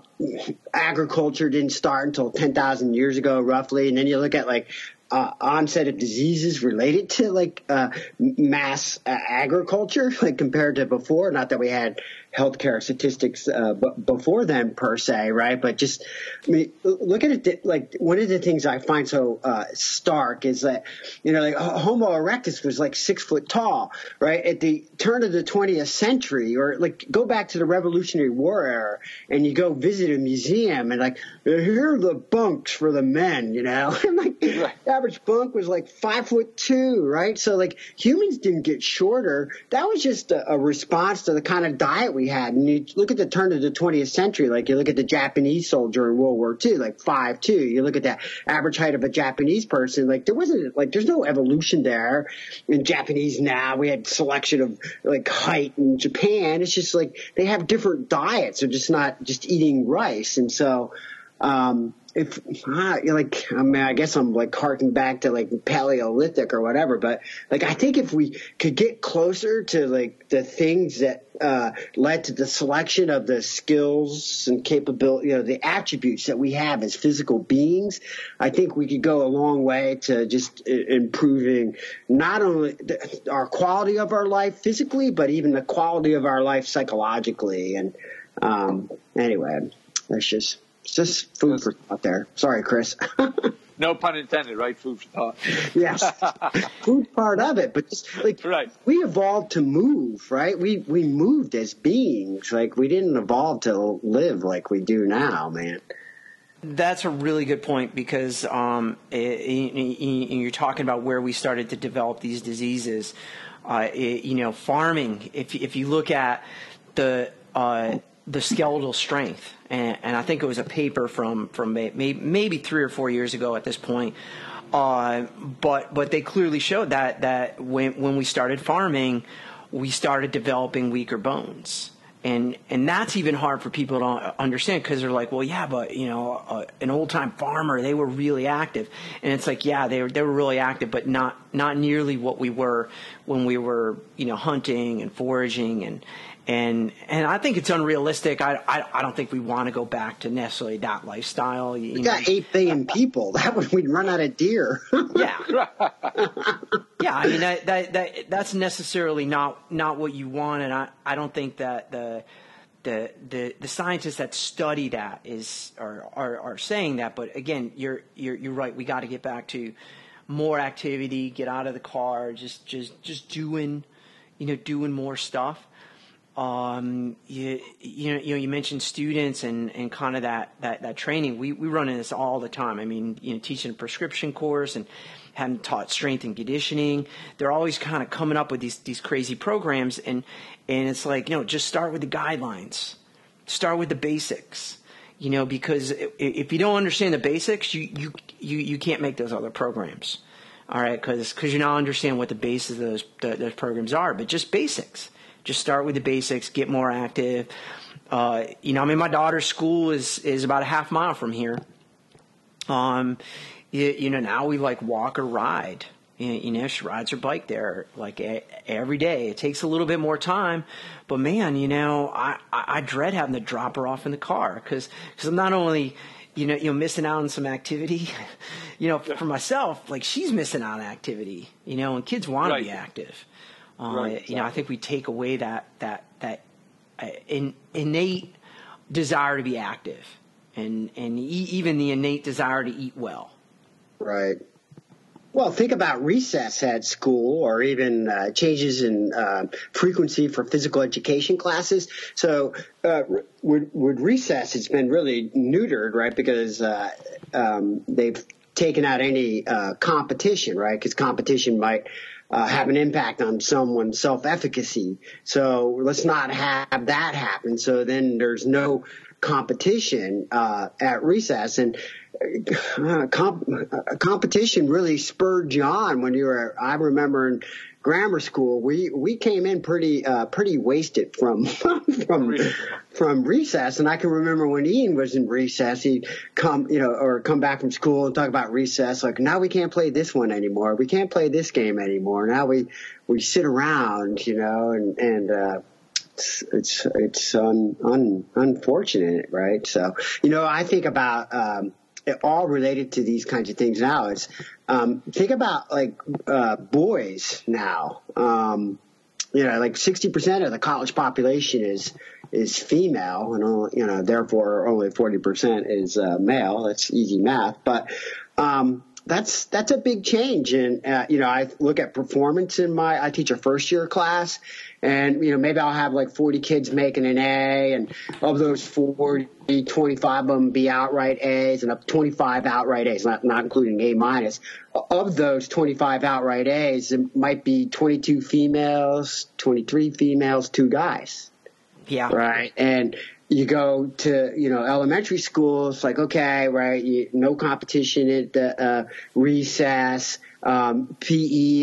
agriculture didn't start until 10,000 years ago roughly and then you look at like uh, onset of diseases related to like uh, mass uh, agriculture, like compared to before. Not that we had healthcare statistics uh, b- before then per se, right? But just I mean, look at it. Like one of the things I find so uh, stark is that you know, like Homo erectus was like six foot tall, right? At the turn of the 20th century, or like go back to the Revolutionary War era, and you go visit a museum, and like here are the bunks for the men, you know, and like right. average bunk was like five foot two, right? So like humans didn't get shorter. That was just a, a response to the kind of diet we we had. And you look at the turn of the 20th century, like you look at the Japanese soldier in World War II, like five two. You look at that average height of a Japanese person, like there wasn't like there's no evolution there. In Japanese now, we had selection of like height in Japan. It's just like they have different diets. They're just not just eating rice, and so. Um, if uh, like I mean I guess I'm like harking back to like Paleolithic or whatever, but like I think if we could get closer to like the things that uh, led to the selection of the skills and capability, you know, the attributes that we have as physical beings, I think we could go a long way to just improving not only the, our quality of our life physically, but even the quality of our life psychologically. And um, anyway, that's just it's just food for thought there. Sorry, Chris. no pun intended, right? Food for thought. yes, food part of it, but just like right. we evolved to move, right? We we moved as beings, like we didn't evolve to live like we do now, man. That's a really good point because um, it, it, you're talking about where we started to develop these diseases. Uh, it, you know, farming. If if you look at the uh, the skeletal strength, and, and, I think it was a paper from from maybe, maybe three or four years ago at this point. Uh, but but they clearly showed that that when when we started farming, we started developing weaker bones. And, and that's even hard for people to understand because they're like, well, yeah, but you know, uh, an old time farmer, they were really active, and it's like, yeah, they were they were really active, but not not nearly what we were when we were you know hunting and foraging and and and I think it's unrealistic. I I, I don't think we want to go back to necessarily that lifestyle. You we know. got eight billion uh, uh, people. That would we'd run out of deer. yeah, yeah. I mean that, that that that's necessarily not not what you want, and I I don't think that the the the, the scientists that study that is are, are are saying that. But again, you're you're you're right. We got to get back to more activity. Get out of the car. Just just just doing, you know, doing more stuff um, you, you know, you mentioned students and, and kind of that, that, that training. We, we run in this all the time. I mean, you know, teaching a prescription course and having taught strength and conditioning. They're always kind of coming up with these, these crazy programs. And, and it's like, you know, just start with the guidelines, start with the basics, you know, because if you don't understand the basics, you, you, you, you can't make those other programs. All right. Cause, cause you now understand what the basis of those, those programs are, but just basics just start with the basics, get more active. Uh, you know, I mean, my daughter's school is is about a half mile from here. Um, you, you know, now we like walk or ride. You know, she rides her bike there like every day. It takes a little bit more time, but man, you know, I, I, dread having to drop her off in the car because because I'm not only you know you know missing out on some activity, you know, for myself, like she's missing out on activity. You know, and kids want right. to be active. Uh, right, exactly. You know, I think we take away that that that uh, in, innate desire to be active, and and e- even the innate desire to eat well. Right. Well, think about recess at school or even uh, changes in uh, frequency for physical education classes. So, uh, with, with, recess, it's been really neutered, right? Because uh, um, they've taken out any uh, competition, right? Because competition might uh, have an impact on someone's self-efficacy. So let's not have that happen. So then there's no competition uh, at recess and uh, comp- uh, competition really spurred you on when you were. I remember in grammar school, we we came in pretty uh, pretty wasted from from from recess, and I can remember when Ian was in recess, he'd come you know or come back from school and talk about recess. Like now we can't play this one anymore. We can't play this game anymore. Now we we sit around, you know, and and. Uh, it's it's it's un, un, unfortunate, right? So you know, I think about um, it all related to these kinds of things now. Is um, think about like uh, boys now. Um, you know, like sixty percent of the college population is is female, and only, you know, therefore only forty percent is uh, male. That's easy math, but um, that's that's a big change. And uh, you know, I look at performance in my. I teach a first year class, and you know maybe I'll have like 40 kids making an A, and of those 40, 25 of them be outright A's, and up 25 outright A's, not not including A minus. Of those 25 outright A's, it might be 22 females, 23 females, two guys. Yeah. Right. And you go to you know elementary school it's like okay right you, no competition at the uh, recess um, pe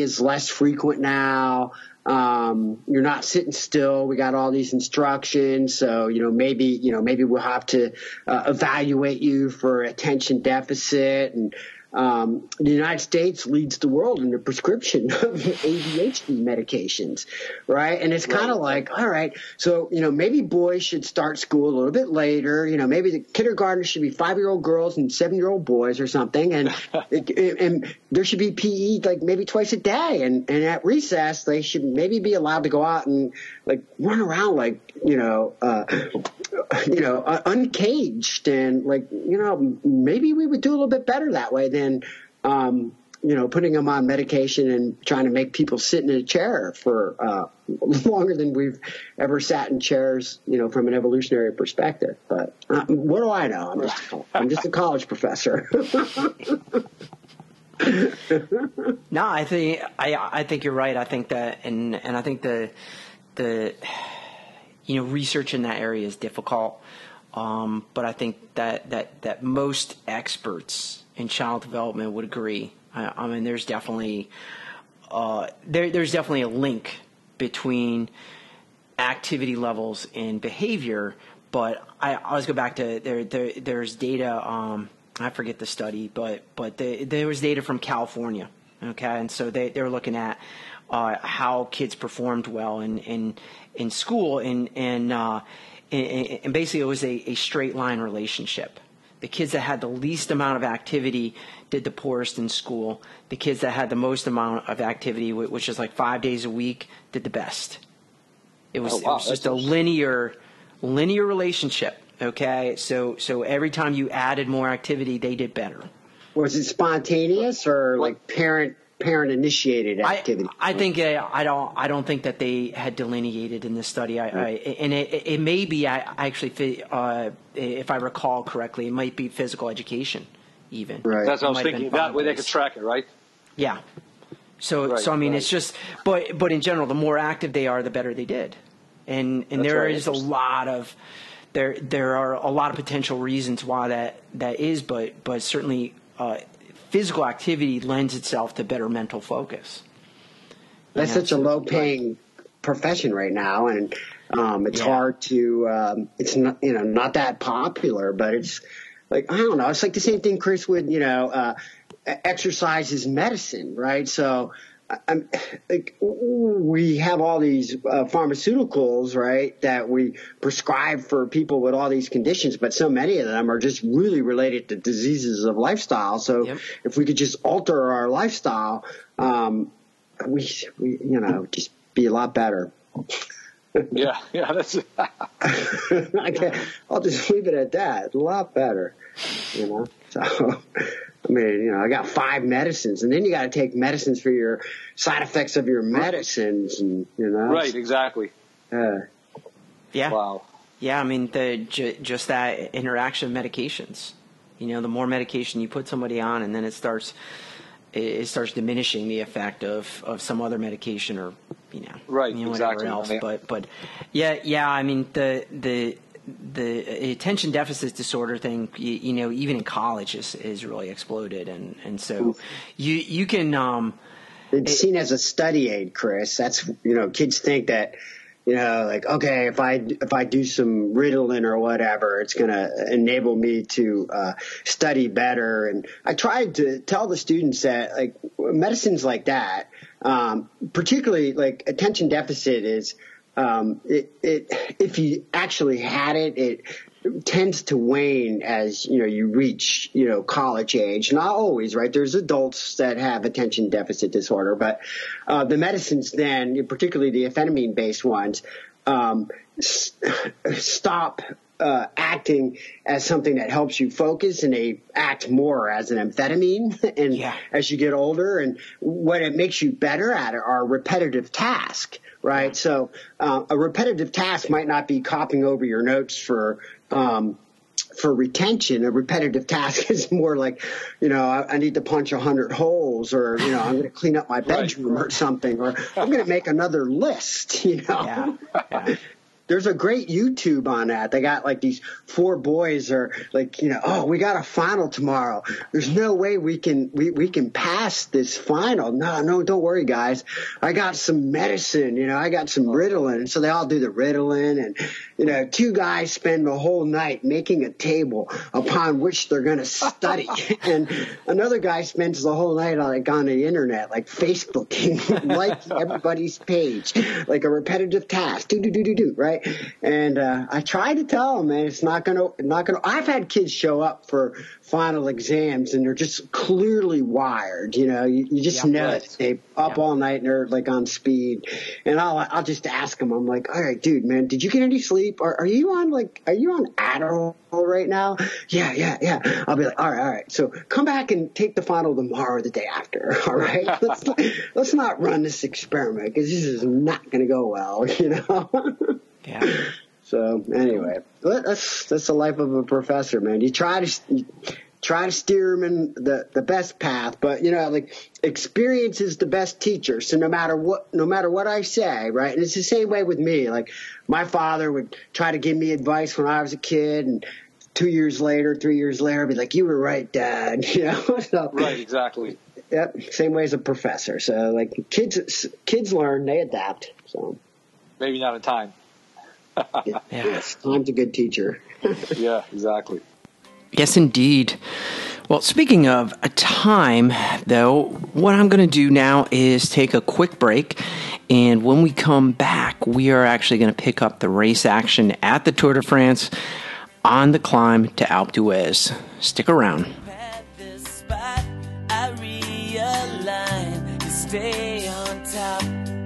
is less frequent now Um, you're not sitting still. We got all these instructions. So, you know, maybe, you know, maybe we'll have to uh, evaluate you for attention deficit and, um, the United States leads the world in the prescription of ADHD medications, right? And it's kind of like, all right, so, you know, maybe boys should start school a little bit later. You know, maybe the kindergarten should be five year old girls and seven year old boys or something. And, it, it, and there should be PE like maybe twice a day. And, and at recess, they should maybe be allowed to go out and like run around like, you know, uh, you know, uh, uncaged and like, you know, maybe we would do a little bit better that way than, um, you know, putting them on medication and trying to make people sit in a chair for uh, longer than we've ever sat in chairs, you know, from an evolutionary perspective. But uh, what do I know? I'm just, I'm just a college professor. no, I think I I think you're right. I think that, and and I think the the you know research in that area is difficult. Um, but I think that that that most experts in child development would agree. I, I mean, there's definitely uh, there there's definitely a link between activity levels and behavior. But I always go back to there, there there's data. Um, I forget the study, but but the, there was data from California. Okay, and so they they were looking at uh, how kids performed well in in in school, and and uh, and, and basically it was a, a straight line relationship. The kids that had the least amount of activity did the poorest in school. The kids that had the most amount of activity, which is like five days a week, did the best. It was, oh, wow. it was just a linear, linear relationship. Okay, so so every time you added more activity, they did better. Was it spontaneous or like parent parent initiated activity? I, I think uh, I don't I don't think that they had delineated in this study. I, I and it, it may be I actually uh, if I recall correctly, it might be physical education even. Right. That's what I was thinking. That way they could track it, right? Yeah. So right, so I mean right. it's just but but in general, the more active they are, the better they did, and and That's there right. is a lot of there there are a lot of potential reasons why that that is, but but certainly uh, physical activity lends itself to better mental focus. That's such a low paying profession right now, and um, it's yeah. hard to. Um, it's not you know not that popular, but it's like I don't know. It's like the same thing, Chris, with you know uh, exercise is medicine, right? So I'm, like, we have all these uh, pharmaceuticals, right, that we prescribe for people with all these conditions, but so many of them are just really related to diseases of lifestyle. So yep. if we could just alter our lifestyle, um, we, we, you know, just be a lot better. yeah, yeah, that's. I will just leave it at that. A lot better, you know. So. I mean, you know, I got five medicines, and then you got to take medicines for your side effects of your medicines, and you know. Right. Exactly. Uh, yeah. Wow. Yeah, I mean, the just that interaction of medications. You know, the more medication you put somebody on, and then it starts it starts diminishing the effect of, of some other medication or you know right you know, exactly else. But but yeah yeah I mean the the the attention deficit disorder thing, you, you, know, even in college is, is really exploded. And, and so you, you can, um, it's seen as a study aid, Chris. That's, you know, kids think that, you know, like, okay, if I, if I do some Ritalin or whatever, it's going to enable me to, uh, study better. And I tried to tell the students that like medicines like that, um, particularly like attention deficit is, um, it, it, if you actually had it, it tends to wane as you know you reach you know college age. Not always, right? There's adults that have attention deficit disorder, but uh, the medicines then, particularly the amphetamine based ones, um, stop uh, acting as something that helps you focus and they act more as an amphetamine and yeah. as you get older and what it makes you better at are repetitive tasks right? So uh, a repetitive task might not be copying over your notes for um, for retention. A repetitive task is more like, you know, I, I need to punch a hundred holes, or you know, I'm going to clean up my bedroom right. or something, or I'm going to make another list. You know. Yeah. yeah. There's a great YouTube on that. They got like these four boys are like, you know, oh, we got a final tomorrow. There's no way we can we, we can pass this final. No, no, don't worry, guys. I got some medicine, you know, I got some Ritalin. And so they all do the Ritalin and you know, two guys spend the whole night making a table upon which they're gonna study. and another guy spends the whole night like on the internet, like Facebooking, like everybody's page, like a repetitive task. Do do do do do right? And uh, I try to tell them, man, it's not gonna, not gonna. I've had kids show up for final exams and they're just clearly wired. You know, you, you just yeah, know right. they up yeah. all night and they're like on speed. And I'll I'll just ask them. I'm like, all right, dude, man, did you get any sleep? Are, are you on like, are you on Adderall right now? Yeah, yeah, yeah. I'll be like, all right, all right. So come back and take the final tomorrow or the day after. All right, let's let's not run this experiment because this is not going to go well. You know. Yeah. So anyway, that's that's the life of a professor, man. You try to you try to steer them in the the best path, but you know, like experience is the best teacher. So no matter what, no matter what I say, right? And it's the same way with me. Like my father would try to give me advice when I was a kid, and two years later, three years later, I'd be like, "You were right, Dad." You know. so, right. Exactly. Yep. Same way as a professor. So like kids, kids learn, they adapt. So maybe not in time yeah. Yes, time's a good teacher. yeah, exactly. Yes, indeed. Well, speaking of a time, though, what I'm going to do now is take a quick break. And when we come back, we are actually going to pick up the race action at the Tour de France on the climb to Alpe d'Huez. Stick around.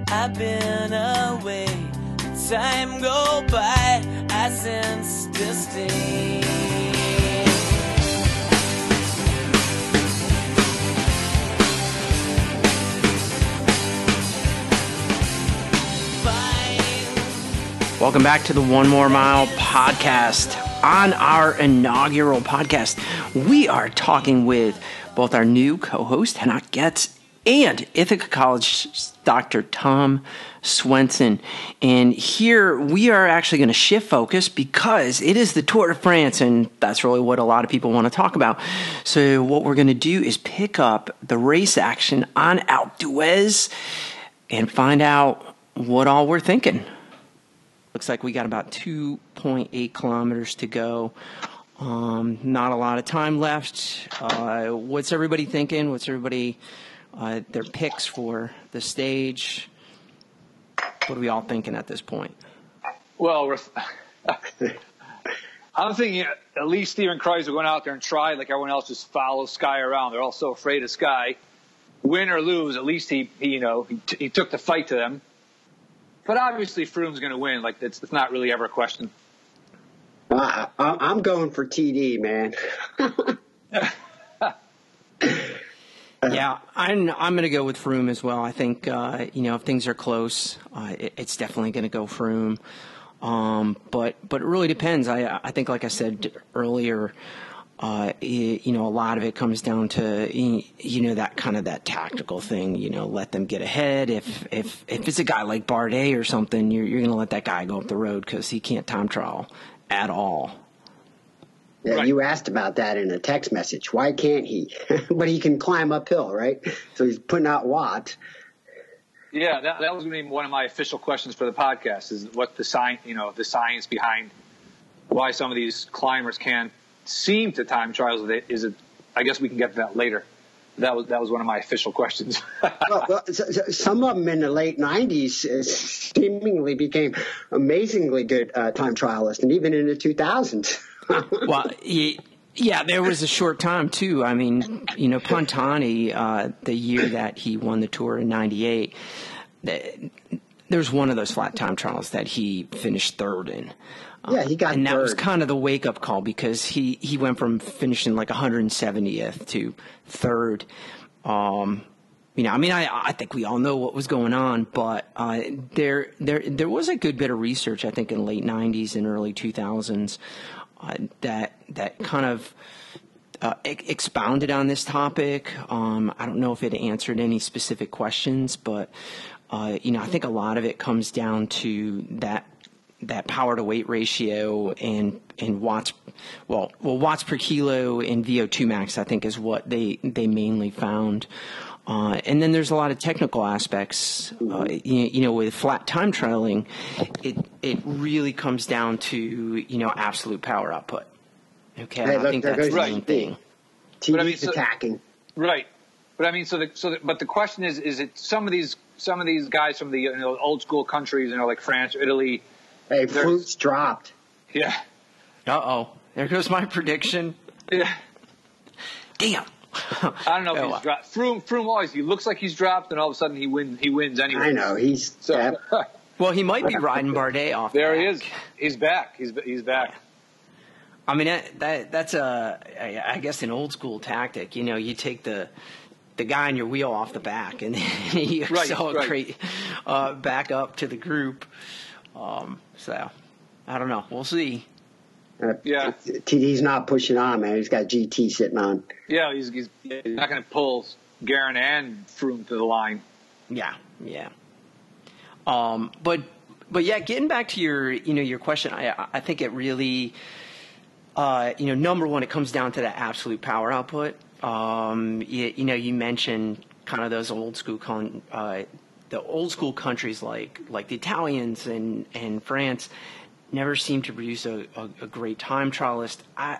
I've been away time go by, I sense disdain. Welcome back to the One More Mile podcast. On our inaugural podcast, we are talking with both our new co host, Henok Getz, and Ithaca College Dr. Tom Swenson. And here we are actually going to shift focus because it is the Tour de France, and that's really what a lot of people want to talk about. So, what we're going to do is pick up the race action on Alpe d'Huez and find out what all we're thinking. Looks like we got about 2.8 kilometers to go. Um, not a lot of time left. Uh, what's everybody thinking? What's everybody uh, their picks for the stage? What are we all thinking at this point? Well, I'm thinking at least Stephen Kreiser went out there and tried like everyone else, just follow Sky around. They're all so afraid of Sky. Win or lose, at least he, he you know, he, t- he, took the fight to them. But obviously, Froome's going to win. Like it's, it's not really ever a question. Uh, I'm going for TD, man. yeah, I'm I'm going to go with Froome as well. I think uh, you know if things are close, uh, it, it's definitely going to go Froome. Um, but but it really depends. I I think like I said earlier, uh, it, you know a lot of it comes down to you know that kind of that tactical thing. You know, let them get ahead. If if if it's a guy like Bardet or something, you're you're going to let that guy go up the road because he can't time trial at all. Yeah, right. you asked about that in a text message. Why can't he? but he can climb uphill, right? So he's putting out watts. Yeah, that, that was going to be one of my official questions for the podcast: is what the science, you know, the science behind why some of these climbers can't seem to time trials. Is it? I guess we can get to that later. That was that was one of my official questions. well, well, some of them in the late '90s uh, seemingly became amazingly good uh, time trialists, and even in the 2000s well, yeah, there was a short time too. I mean, you know, Pantani, uh, the year that he won the tour in '98, there's one of those flat time trials that he finished third in. Yeah, he got, and that was kind of the wake up call because he he went from finishing like 170th to third. Um, you know, I mean, I, I think we all know what was going on, but uh, there there there was a good bit of research, I think, in late '90s and early 2000s uh, that that kind of uh, expounded on this topic. Um, I don't know if it answered any specific questions, but uh, you know, I think a lot of it comes down to that that power to weight ratio and and watts well well watts per kilo in VO2 max I think is what they they mainly found. Uh, and then there's a lot of technical aspects. Uh, you, you, know, with flat time trialing, it it really comes down to you know absolute power output. Okay, hey, I think that's the main thing. TD's I mean, so, attacking. Right, but I mean, so the so the, but the question is, is it some of these some of these guys from the you know, old school countries, you know, like France, or Italy. Hey, Froome's dropped. Yeah. Uh oh. There goes my prediction. Yeah. Damn. I don't know if oh, he's dropped. Froome, Froome always he looks like he's dropped, and all of a sudden he wins. He wins anyway. I know he's. So, well, he might be riding Bardet off. There the he is. He's back. He's he's back. I mean that, that that's a I guess an old school tactic. You know, you take the the guy on your wheel off the back, and you right, accelerate right. uh, back up to the group. Um, so I don't know. We'll see. Uh, yeah, TD's not pushing on, man. He's got GT sitting on. Yeah, he's, he's, he's not going to pull Geraint and Froome to the line. Yeah, yeah. Um, but but yeah, getting back to your you know your question, I I think it really, uh, you know, number one, it comes down to that absolute power output. Um, you, you, know, you mentioned kind of those old school con, uh, the old school countries like like the Italians and and France never seem to produce a, a, a great time trialist. I,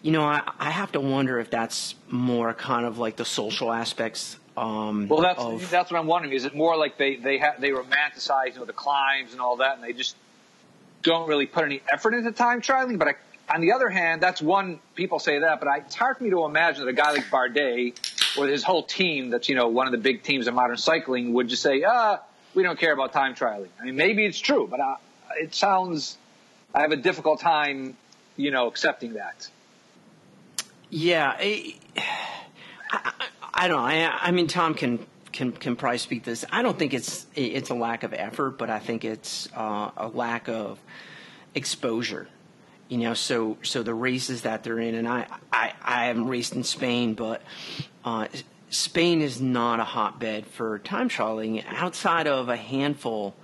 you know, I, I have to wonder if that's more kind of like the social aspects. Um, well, that's of, that's what I'm wondering. Is it more like they they ha- they romanticize you know the climbs and all that, and they just don't really put any effort into time trialing? But I on the other hand, that's one, people say that, but I, it's hard for me to imagine that a guy like Bardet or his whole team, that's, you know, one of the big teams in modern cycling, would just say, ah, we don't care about time trialing. I mean, maybe it's true, but I, it sounds, I have a difficult time, you know, accepting that. Yeah. I, I, I don't know. I, I mean, Tom can can can probably speak this. I don't think it's it's a lack of effort, but I think it's uh, a lack of exposure you know so so the races that they're in and i i, I haven't raced in spain but uh, spain is not a hotbed for time trialing outside of a handful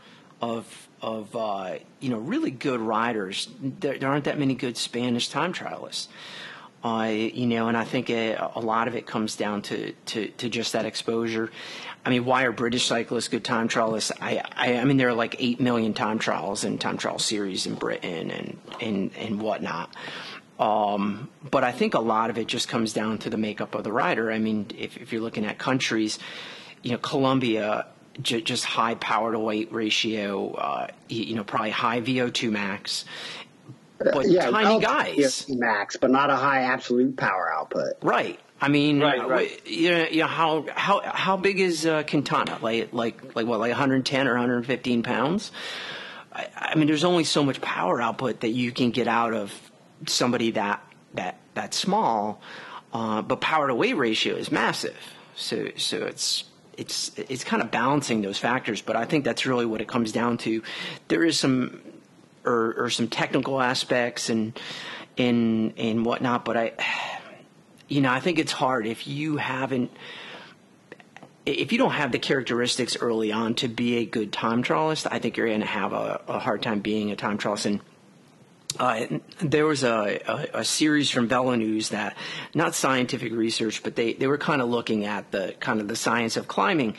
of of uh, you know really good riders there, there, aren't that many good spanish time trialists uh, you know, and I think a, a, lot of it comes down to, to, to just that exposure. I mean, why are British cyclists good time trialists? I, I, I mean, there are like eight million time trials and time trial series in Britain and and and whatnot. Um, but I think a lot of it just comes down to the makeup of the rider. I mean, if, if you're looking at countries, you know, Colombia, j- just high power to weight ratio, uh, you know, probably high VO2 max, but yeah, tiny guys. Max, but not a high absolute power output. Right. I mean, right, right. You, know, you know how how how big is uh, Quintana? Like like like what? Like 110 or 115 pounds? I, I mean, there's only so much power output that you can get out of somebody that that that small, uh, but power to weight ratio is massive. So so it's it's it's kind of balancing those factors. But I think that's really what it comes down to. There is some or, or some technical aspects and and and whatnot. But I, you know, I think it's hard if you haven't if you don't have the characteristics early on to be a good time trialist, I think you're going to have a, a, hard time being a time trialist. And uh, there was a, a, a, series from VeloNews that, not scientific research, but they, they were kind of looking at the kind of the science of climbing,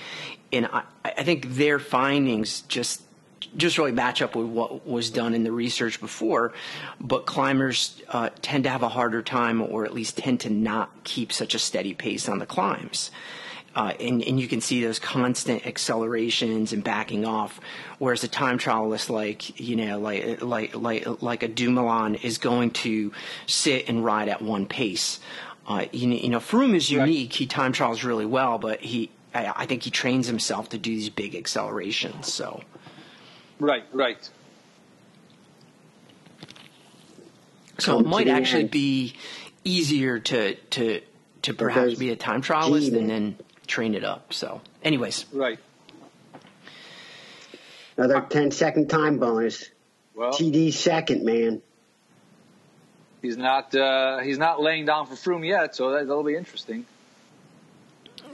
and I, I think their findings just just really match up with what was done in the research before. But climbers uh, tend to have a harder time, or at least tend to not keep such a steady pace on the climbs. Uh, and, and, you can see those constant accelerations and backing off. Whereas a time trialist like you know like like like like a Dumoulin is going to sit and ride at one pace. Uh, you, you, know, Froome is unique. He time trials really well, but he I, I think he trains himself to do these big accelerations. So. Right, right. So it might actually be easier to to to perhaps be a time trialist and then train it up. So, anyways, right. Another 10 second time bonus. Well, TD second, man. He's not uh, he's not laying down for Froome yet, so that, that'll be interesting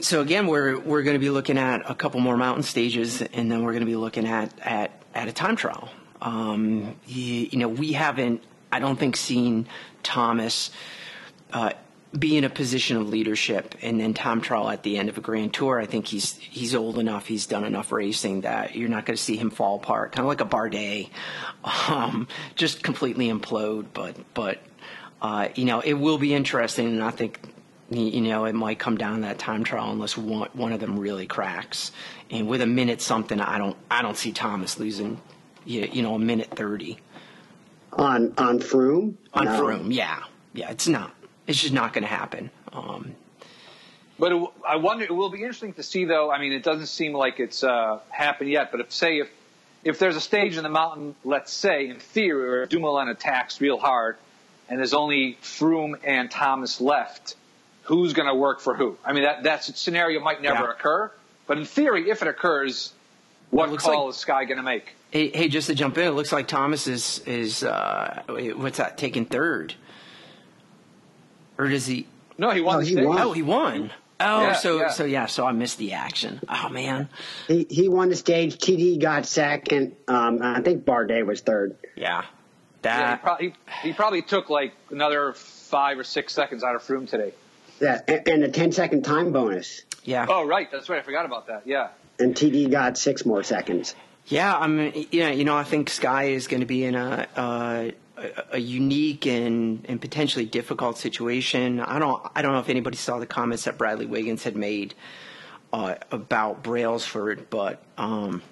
so again, we're we're going to be looking at a couple more mountain stages, and then we're going to be looking at at at a time trial. Um, you, you know, we haven't, I don't think, seen Thomas uh, be in a position of leadership. And then time trial at the end of a Grand Tour, I think he's he's old enough, he's done enough racing that you're not going to see him fall apart, kind of like a Bardet, um, just completely implode. But but uh, you know, it will be interesting, and I think you know it might come down to that time trial unless one one of them really cracks. And with a minute something, I don't I don't see Thomas losing you, you know a minute thirty on on Froome. on no. Froome. Yeah, yeah, it's not. It's just not going to happen. Um, but it, I wonder. It will be interesting to see, though. I mean, it doesn't seem like it's uh, happened yet. But if say if if there's a stage in the mountain, let's say in theory, where Dumoulin attacks real hard, and there's only Froome and Thomas left, who's going to work for who? I mean, that that scenario might never yeah. occur. But in theory, if it occurs, what call like, is Sky going to make? Hey, hey, just to jump in, it looks like Thomas is is uh, what's that? Taking third or does he? No, he won. No, he won. Oh, he won. Oh, yeah, so yeah. so yeah, so I missed the action. Oh man, he he won the stage. TD got second. Um, I think Bardet was third. Yeah, that yeah, he, probably, he, probably took like another five or six seconds out of Froome today. Yeah, and, and a 10 second time bonus. Yeah. Oh right, that's right. I forgot about that. Yeah. And TD got six more seconds. Yeah, I mean, yeah, you know, I think Sky is going to be in a, uh, a, unique and, and potentially difficult situation. I don't I don't know if anybody saw the comments that Bradley Wiggins had made uh, about Brailsford, but um,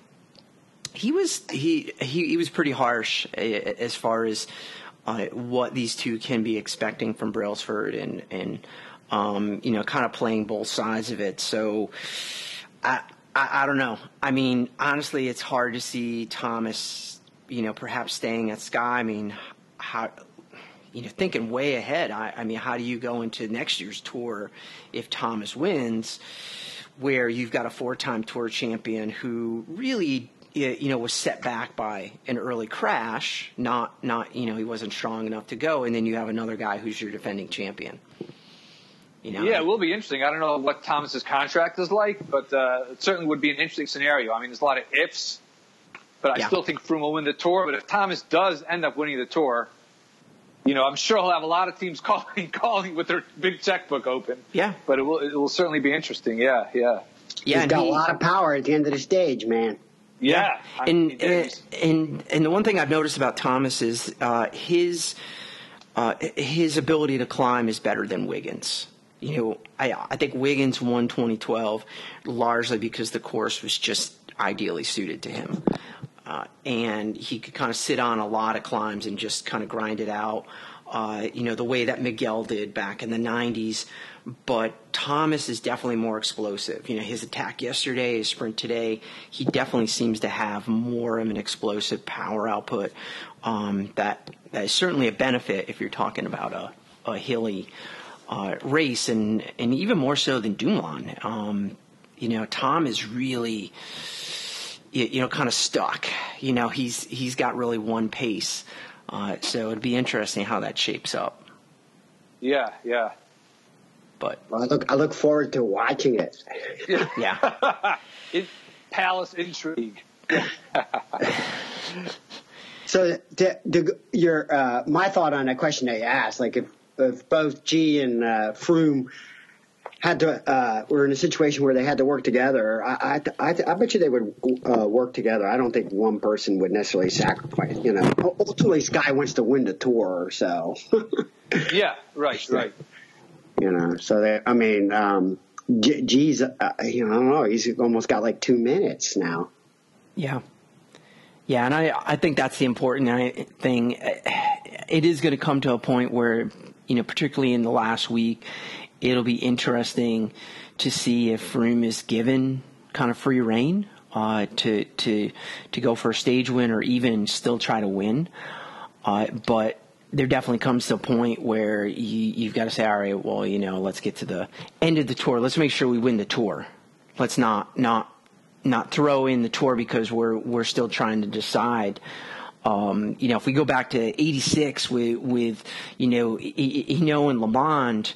he was he, he he was pretty harsh as far as uh, what these two can be expecting from Brailsford and and um, you know kind of playing both sides of it. So I, I I don't know. I mean, honestly, it's hard to see Thomas you know, perhaps staying at Sky. I mean, how, you know, thinking way ahead. I, I mean, how do you go into next year's tour if Thomas wins, where you've got a four-time tour champion who really you know was set back by an early crash not not you know he wasn't strong enough to go and then you have another guy who's your defending champion you know yeah it will be interesting i don't know what thomas's contract is like but uh, it certainly would be an interesting scenario i mean there's a lot of ifs but I yeah. still think Froome will win the tour. But if Thomas does end up winning the tour, you know, I'm sure he'll have a lot of teams calling, calling with their big checkbook open. Yeah. But it will, it will certainly be interesting. Yeah, yeah. Yeah, he's got he, a lot of power at the end of the stage, man. Yeah, yeah. and, and and and the one thing I've noticed about Thomas is uh, his uh, his ability to climb is better than Wiggins. You know, I I think Wiggins won 2012 largely because the course was just ideally suited to him. Uh, and he could kind of sit on a lot of climbs and just kind of grind it out. Uh, you know, the way that Miguel did back in the 90s. But Thomas is definitely more explosive. You know, his attack yesterday, his sprint today, he definitely seems to have more of an explosive power output. Um, that, that is certainly a benefit if you're talking about a, a hilly uh, race, and, and even more so than Dumoulin. Um, you know, Tom is really you, you know, kind of stuck. You know, he's he's got really one pace. Uh, so it'd be interesting how that shapes up. Yeah, yeah. But well, I look I look forward to watching it. yeah. it, palace intrigue. so to, to, your uh, my thought on that question that you asked, like if, if both G and uh, Froome had to uh, were in a situation where they had to work together, I I, I, I bet you they would uh, work together. I don't think one person would necessarily sacrifice. You know, ultimately, Sky wants to win the tour, so. yeah. Right. Right. You know, so they, I mean, um, G- G's, uh, you know, I don't know. He's almost got like two minutes now. Yeah. Yeah, and I I think that's the important thing. It is going to come to a point where, you know, particularly in the last week, it'll be interesting to see if Froome is given kind of free reign uh, to to to go for a stage win or even still try to win. Uh, but there definitely comes to a point where you, have got to say, all right, well, you know, let's get to the end of the tour. Let's make sure we win the tour. Let's not not not throw in the tour because we're we're still trying to decide. Um, you know, if we go back to '86 with with you know Hinault and LeMond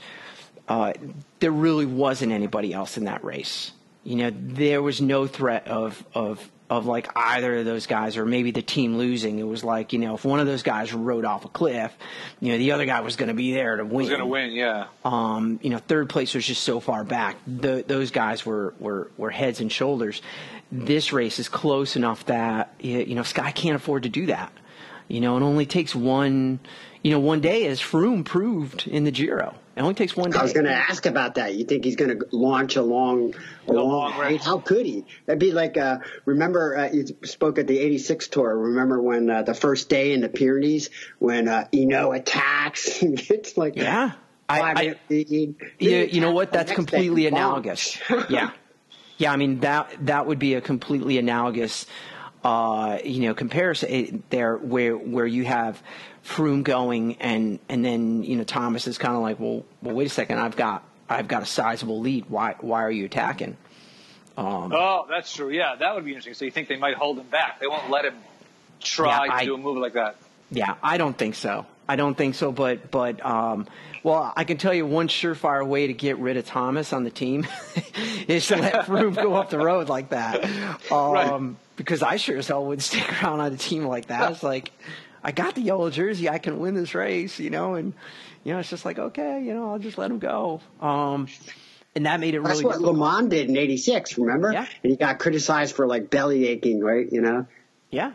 uh, there really wasn't anybody else in that race. You know, there was no threat of of of like either of those guys or maybe the team losing. It was like, you know, if one of those guys rode off a cliff, you know, the other guy was going to be there to win. Was going to win, yeah. Um, you know, third place was just so far back. The, those guys were, were, were heads and shoulders. This race is close enough that, you know, Sky can't afford to do that. You know, it only takes one, you know, one day as Froome proved in the Giro. It only takes one day. I was going to ask about that. You think he's going to launch a long, a long, long race? How could he? That'd be like, uh, remember, uh, you spoke at the 86 tour. Remember when uh, the first day in the Pyrenees when uh, Hinault attacks and gets like, yeah. I, I, you, you know what? That's completely analogous. yeah. Yeah. I mean, that, that would be a completely analogous, uh, you know, comparison there where, where you have Froome going, and and then you know Thomas is kind of like, well, well, wait a second, I've got I've got a sizable lead. Why why are you attacking? Um, oh, that's true. Yeah, that would be interesting. So you think they might hold him back? They won't let him try yeah, to do a move like that. Yeah, I don't think so. I don't think so. But but um, well, I can tell you one surefire way to get rid of Thomas on the team is to let Froome go up the road like that. Um, right. Because I sure as hell wouldn't stick around on a team like that. It's like I got the yellow jersey. I can win this race, you know, and you know, it's just like okay, you know, I'll just let him go. Um, and that made it That's really. That's what difficult. LeMond did in '86. Remember? Yeah. And he got criticized for like belly aching, right? You know. Yeah,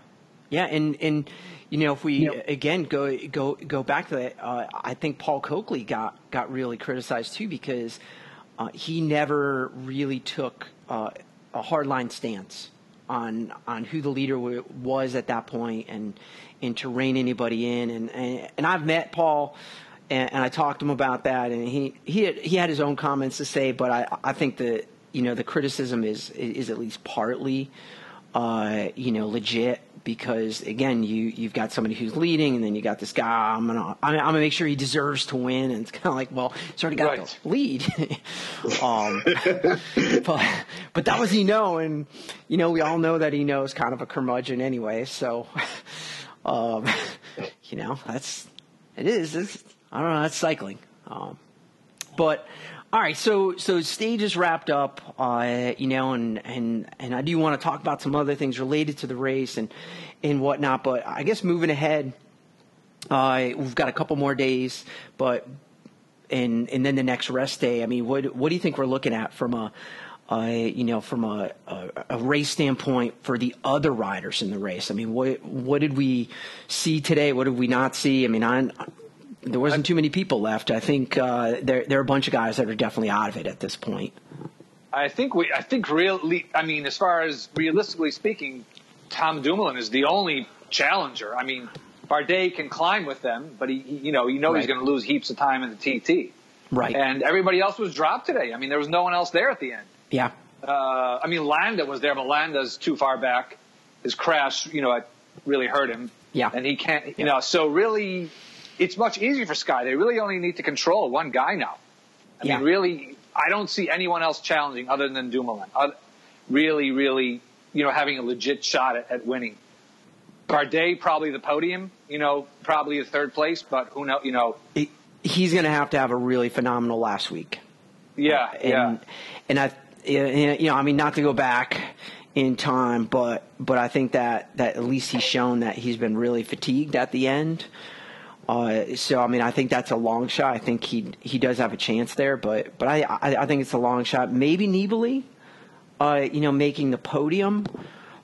yeah, and and you know if we you know, again go go go back to that, uh, I think Paul Köchli got got really criticized too because uh, he never really took uh, a hardline stance on on who the leader w- was at that point and and to rein anybody in and and, and I've met Paul and, and, I talked to him about that and he he had, he had his own comments to say but I I think that you know the criticism is is at least partly uh, you know legit because again, you you've got somebody who's leading, and then you got this guy. I'm gonna I'm, I'm gonna make sure he deserves to win, and it's kind of like, well, he's already got right. the lead. um, but but that was Hinault, and you know we all know that Hinault is kind of a curmudgeon anyway. So, um, you know that's it is. It's, I don't know. That's cycling. Um, but all right, so so stage is wrapped up, uh, you know, and and and I do want to talk about some other things related to the race and and whatnot. But I guess moving ahead, uh, we've got a couple more days, but and and then the next rest day. I mean, what what do you think we're looking at from a uh, you know, from a, a, a, race standpoint for the other riders in the race. I mean, what what did we see today? What did we not see? I mean, I, there wasn't too many people left. I think uh, there there are a bunch of guys that are definitely out of it at this point. I think we. I think really. I mean, as far as realistically speaking, Tom Dumoulin is the only challenger. I mean, Bardet can climb with them, but he, he you know, you know right. he's going to lose heaps of time in the TT. Right. And everybody else was dropped today. I mean, there was no one else there at the end. Yeah. Uh, I mean, Landa was there, but Landa's too far back. His crash, you know, really hurt him. Yeah. And he can't, you yeah. know, so really it's much easier for Sky. They really only need to control one guy now. I yeah. mean, really, I don't see anyone else challenging other than Dumoulin. Uh, really, really, you know, having a legit shot at, at winning. Bardet probably the podium, you know, probably a third place, but who knows, you know. He's going to have to have a really phenomenal last week. Yeah, and, yeah. And I, you know, I mean, not to go back in time, but but I think that that at least he's shown that he's been really fatigued at the end. Uh, so I mean, I think that's a long shot. I think he he does have a chance there, but but I I, I think it's a long shot. Maybe Nibali, uh, you know, making the podium,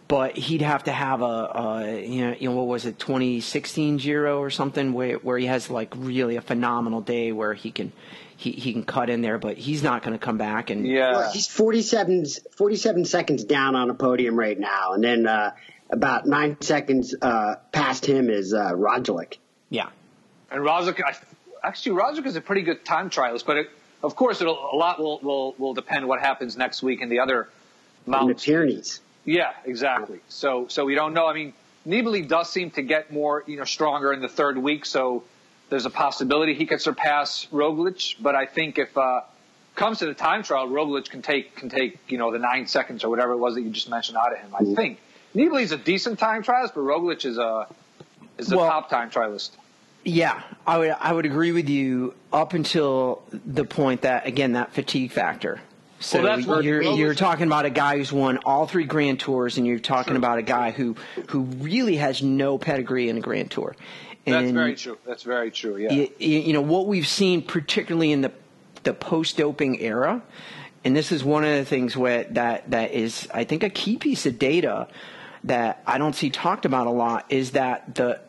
but he'd have to have a, a you know you know what was it 2016 Giro or something where where he has like really a phenomenal day where he can he, he can cut in there, but he's not going to come back. And yeah, well, he's 47, 47 seconds down on a podium right now, and then uh, about nine seconds uh, past him is uh, Roglic. Yeah, and Roglic, actually, Roglic is a pretty good time trialist, but it, of course, a lot will, will, will depend what happens next week in the other mountains. In the Pyrenees. Yeah, exactly. So, so we don't know. I mean, Nibali does seem to get more, you know, stronger in the third week. So there's a possibility he could surpass Roglic. But I think if, uh, comes to the time trial, Roglic can take, can take, you know, the nine seconds or whatever it was that you just mentioned out of him. I mm-hmm. think Nibali's a decent time trialist, but Roglic is a, is a well, top time trialist. Yeah, I would I would agree with you up until the point that again that fatigue factor. So Well, you're you're talking about a guy who's won all three Grand Tours, and you're talking about a guy who who really has no pedigree in a Grand Tour. And That's very true. That's very true. Yeah. you, you know what we've seen, particularly in the the post doping era, and this is one of the things where that that is I think a key piece of data that I don't see talked about a lot is that the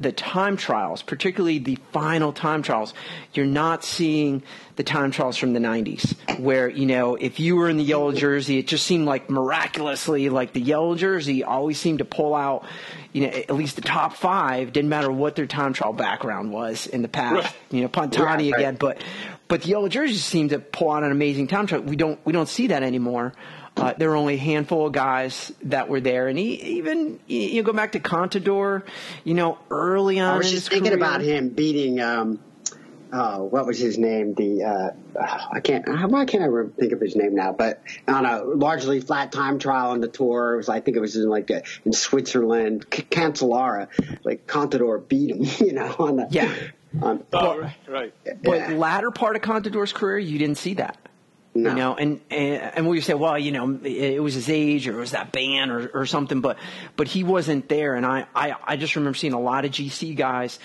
the time trials, particularly the final time trials, you're not seeing the time trials from the 90s, where, you know, if you were in the yellow jersey, it just seemed like miraculously, like the yellow jersey always seemed to pull out, you know, at least the top five, didn't matter what their time trial background was in the past. Right. You know, Pantani Right, right. again, but but the yellow jerseys seem to pull out an amazing time trial. We don't we don't see that anymore. Uh, there were only a handful of guys that were there, and he, even you you go back to Contador, you know, early on. I was in just his thinking career. about him beating. Um, uh, what was his name? The uh, I can't. Why can't I think of his name now? But on a largely flat time trial on the tour, it was I think it was in like uh in Switzerland. C- Cancellara, like Contador beat him. You know, on the Yeah. On, oh, right. Right. But Yeah. latter part of Contador's career, you didn't see that. No. You know, and, and and we say, well, you know, it, was his age or it was that ban or, or something, but but he wasn't there. And I, I I just remember seeing a lot of GC guys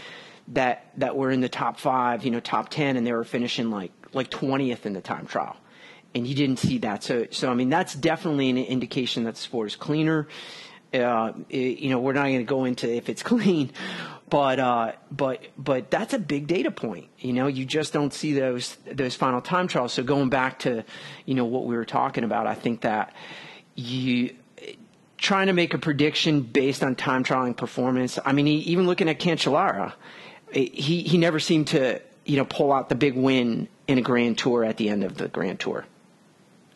that that were in the top five, you know, top ten, and they were finishing like like twentieth in the time trial, and you didn't see that. So so I mean, that's definitely an indication that the sport is cleaner. Uh, it- you know, we're not going to go into if it's clean, but uh, but but that's a big data point. You know, you just don't see those those final time trials. So going back to you know what we were talking about, I think that you trying to make a prediction based on time trialing performance. I mean, he, even looking at Cancellara, he he never seemed to you know pull out the big win in a Grand Tour at the end of the Grand Tour.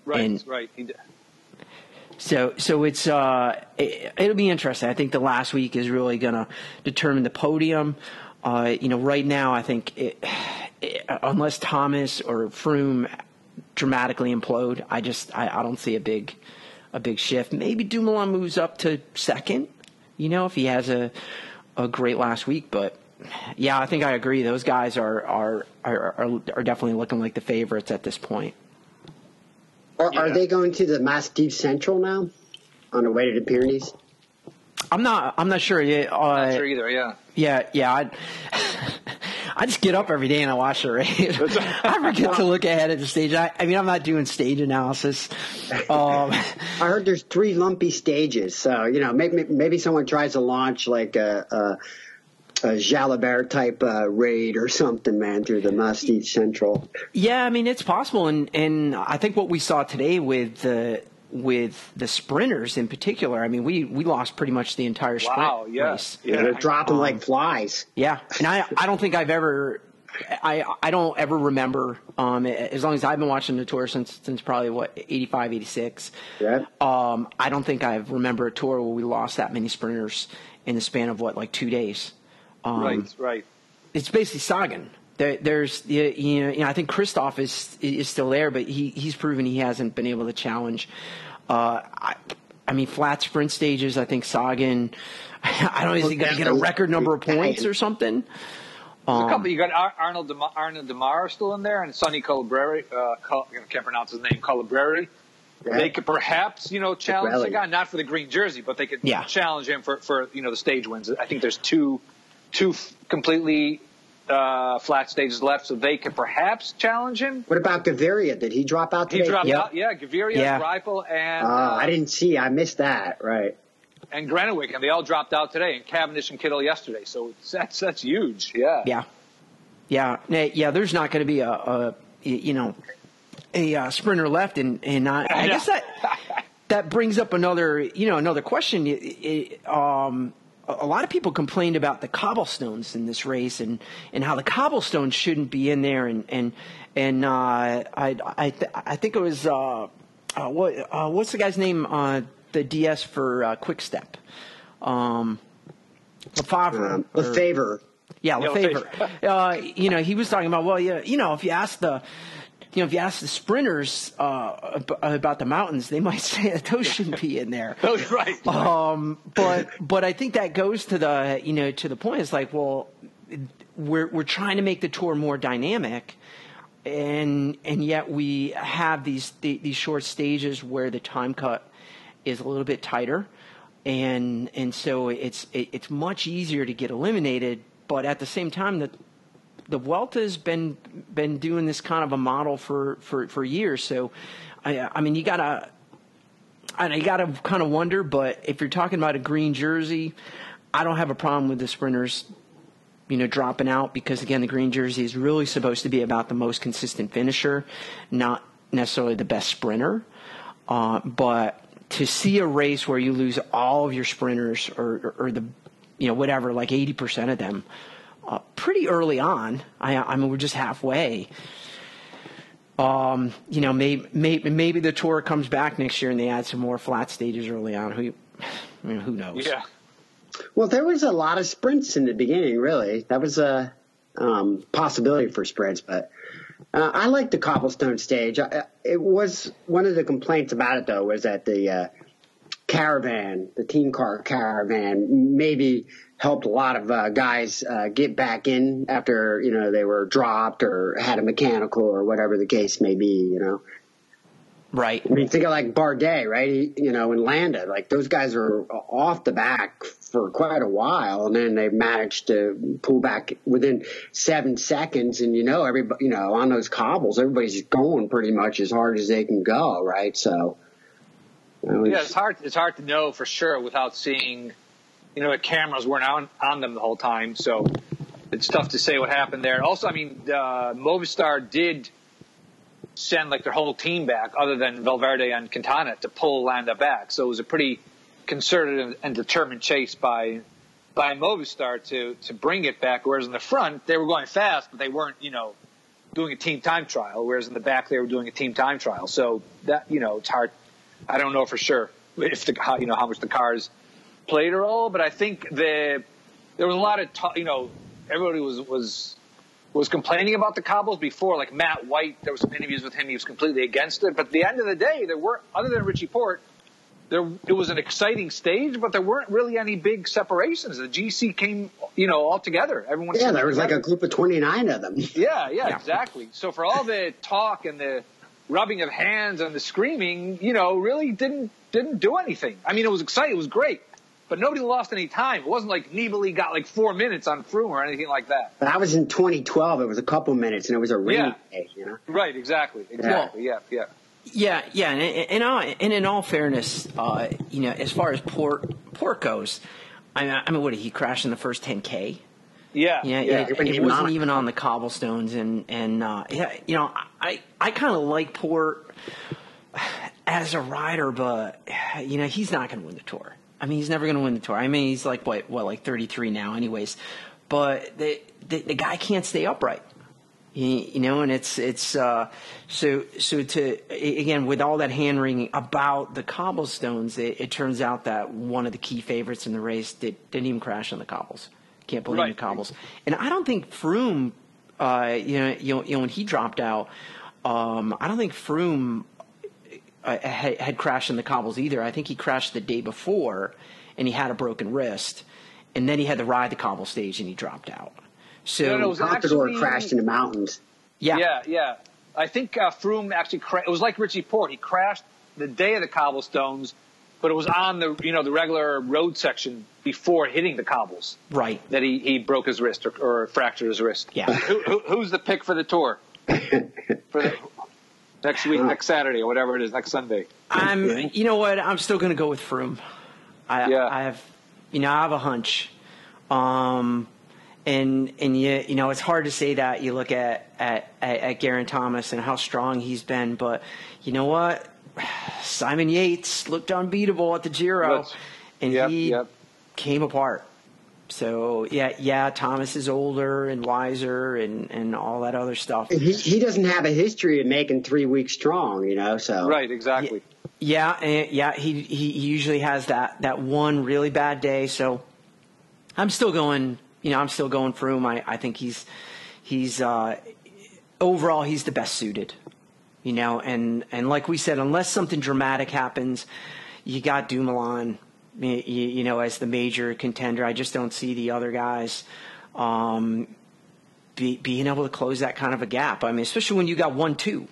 Right. And- right. He, So, so it's uh, it, it'll be interesting. I think the last week is really going to determine the podium. Uh, you know, right now, I think it, it, unless Thomas or Froome dramatically implode, I just I, I don't see a big a big shift. Maybe Dumoulin moves up to second. You know, if he has a a great last week, but. Yeah, I think I agree. Those guys are are, are, are definitely looking like the favorites at this point. Are, are they going to the Massif Central now on the way to the Pyrenees? I'm not. I'm not sure. Yeah, uh, not sure either. Yeah. Yeah, yeah. I, I just get up every day and I watch the race. I forget to look ahead at the stage. I, I mean, I'm not doing stage analysis. Um, I heard there's three lumpy stages, so you know maybe maybe someone tries to launch like a, a, a Jalabert type uh, raid or something, man, through the Massif Central. yeah, I mean, it's possible, and and I think what we saw today with the with the sprinters in particular. I mean, we we lost pretty much the entire sprint Wow, yeah. race. Yeah, they're dropping Um, like flies. Yeah, and I I don't think I've ever. I I don't ever remember um as long as I've been watching the tour since since probably what 85 86 Yeah. um I don't think I've remember a tour where we lost that many sprinters in the span of what like 2 days um, right. Right. it's basically Sagan. There, there's you know, you know I think Kristoff is is still there, but he he's proven he hasn't been able to challenge. Uh, I, I mean, flat sprint stages. I think Sagan. I don't know. Is he going to get a record number of points or something? There's a couple. You got Arnaud Démare, Arnaud Démare still in there, and Sonny Calabreri. Uh, Cal- I can't pronounce his name. Calabreri. Yeah. They could perhaps, you know, challenge the guy not for the green jersey, but they could Yeah. challenge him for, for you know the stage wins. I think there's two two f- completely uh, flat stages left, so they could perhaps challenge him. What about Gaviria? Did he drop out He dropped Yep. out. Yeah, Gaviria, Yeah. Greipel, and Oh, uh, I didn't see. I missed that. Right. and Granowick, and they all dropped out today, and Cavendish and Kittel yesterday. So that's that's huge. Yeah. Yeah, yeah, yeah. There's not going to be a, a you know a uh, sprinter left, and and I, I guess that that brings up another you know another question. It- it, um, a a lot of people complained about the cobblestones in this race, and and how the cobblestones shouldn't be in there, and and and uh, I I th- I think it was uh, uh, what uh, what's the guy's name uh, the DS for uh, Quick Step. Um, Lefevere, Um, or- Lefevere. yeah, Yeah, Lefevere. uh, you know, he was talking about, well, yeah, you know, if you ask the, you know, if you ask the sprinters uh, about the mountains, they might say that those shouldn't be in there. Oh, right. Um, but but I think that goes to the you know to the point. It's like, well, we're we're trying to make the tour more dynamic. and and yet we have these these short stages where the time cut is a little bit tighter, and and so it's it's much easier to get eliminated. But at the same time, the the Vuelta has been been doing this kind of a model for for for years. So, I I mean, you gotta. Know you got to kind of wonder, but if you're talking about a green jersey, I don't have a problem with the sprinters you know, dropping out because again, the green jersey is really supposed to be about the most consistent finisher, not necessarily the best sprinter. Uh, but to see a race where you lose all of your sprinters or, or, or the, you know, whatever, like 80% of them, uh, pretty early on, I, I mean, we're just halfway. Um, you know, maybe, maybe, maybe the tour comes back next year and they add some more flat stages early on. Who, I mean, who knows? Yeah. Well, there was a lot of sprints in the beginning, really. That was a um, possibility for sprints, but uh, I like the cobblestone stage. I, it was one of the complaints about it, though, was that the uh, caravan, the team car caravan, maybe helped a lot of uh, guys uh, get back in after you know they were dropped or had a mechanical or whatever the case may be. You know, Right. I mean, think of like Bardet, right? He, you know, in Landa, like those guys were off the back for quite a while, and then they managed to pull back within seven seconds. And you know, everybody, you know, on those cobbles, everybody's going pretty much as hard as they can go, right? So, you know, it's, yeah, it's hard. It's hard to know for sure without seeing. You know, the cameras weren't on on them the whole time, so it's tough to say what happened there. Also, I mean, uh, Movistar did send like their whole team back, other than Valverde and Quintana, to pull Landa back. So it was a pretty concerted and determined chase by by Movistar to to bring it back. Whereas in the front they were going fast, but they weren't, you know, doing a team time trial. Whereas in the back they were doing a team time trial. So that you know it's hard. I don't know for sure if the how, you know how much the cars played a role, but I think the there was a lot of talk, you know everybody was was was complaining about the cobbles before, like Matt White. There was some interviews with him; he was completely against it. But at the end of the day, there were other than Richie Porte, there it was an exciting stage, but there weren't really any big separations. The GC came, you know, all together. Everyone. Yeah, there was together. like a group of twenty nine of them. Yeah, yeah, yeah, exactly. So for all the talk and the rubbing of hands and the screaming, you know, really didn't didn't do anything. I mean, it was exciting. It was great but nobody lost any time. It wasn't like Nibali got like four minutes on Froome or anything like that. That was in 2012. It was a couple minutes, and it was a rainy yeah. day. You know? Right. Exactly. Exactly. Yeah. Yeah. Yeah. Yeah. And, and, and, and in all fairness, uh, you know, as far as Porte Porte goes, I mean, I mean, what did he crash in the first 10k? Yeah, yeah, yeah. It, it wasn't even on the cobblestones, and and uh, yeah, you know, I I kind of like Porte as a rider, but you know, he's not going to win the tour. I mean, he's never going to win the tour. I mean, he's like what, what, like 33 now, anyways. But the the, the guy can't stay upright. He, you know, and it's it's uh, so so to again with all that hand wringing about the cobblestones, it, it, turns out that one of the key favorites in the race did, not even crash on the cobbles. Can't believe right. the cobbles. And I don't think Froome, uh, you know, you know, you know, when he dropped out, um, I don't think Froome uh, had, had, crashed in the cobbles either. I think he crashed the day before, and he had a broken wrist, and then he had to ride the cobble stage, and he dropped out. So no, no, Contador actually, crashed in the mountains. Yeah, yeah, yeah. I think uh, Froome actually cra- it was like Richie Porte. He crashed the day of the cobblestones, but it was on the you know the regular road section before hitting the cobbles. Right. That he, he broke his wrist or, or fractured his wrist. Yeah. who, who, who's the pick for the tour? for the, next week, next Saturday, or whatever it is, next Sunday. I'm, you know what? I'm still going to go with Froome. I, yeah. I have, you know, I have a hunch. Um, and and you, you know, it's hard to say that. You look at at at, at Geraint Thomas and how strong he's been, but you know what? Simon Yates looked unbeatable at the Giro, and yep, he yep. came apart. So yeah, yeah, Thomas is older and wiser and, and all that other stuff. He he doesn't have a history of making three weeks strong, you know. So right, exactly. Yeah, and yeah. He he usually has that that one really bad day. So I'm still going. You know, I'm still going for him. I I think he's he's uh, overall he's the best suited. You know, and and like we said, unless something dramatic happens, you got Dumoulin you know, as the major contender. I just don't see the other guys. Um, be, being able to close that kind of a gap. I mean, especially when you got one two.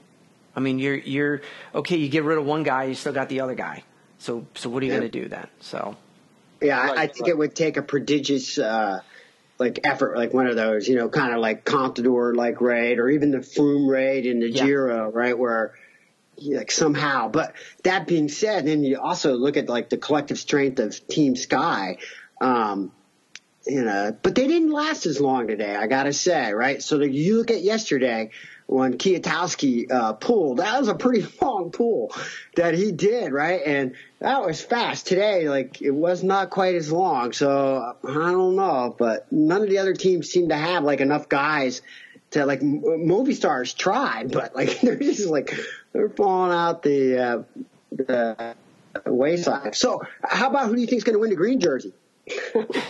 I mean, you're you're okay. You get rid of one guy, you still got the other guy. So so what are you Yeah. going to do then? So Yeah, Right, I, I think right. it would take a prodigious uh, like effort, like one of those, you know, kind of like Contador like raid, or even the Froome raid in the Yeah. Giro, right, where like somehow. But that being said, then you also look at like the collective strength of Team Sky. Um, you know, but they didn't last as long today, I gotta say, right? So you look at yesterday when Kwiatkowski uh, pulled, that was a pretty long pull that he did, right? And that was fast. Today, like it was not quite as long, so I don't know, but none of the other teams seem to have like enough guys to like m- movie stars tried, but like they're just like they're falling out the uh, the wayside. So, how about who do you think is going to win the green jersey?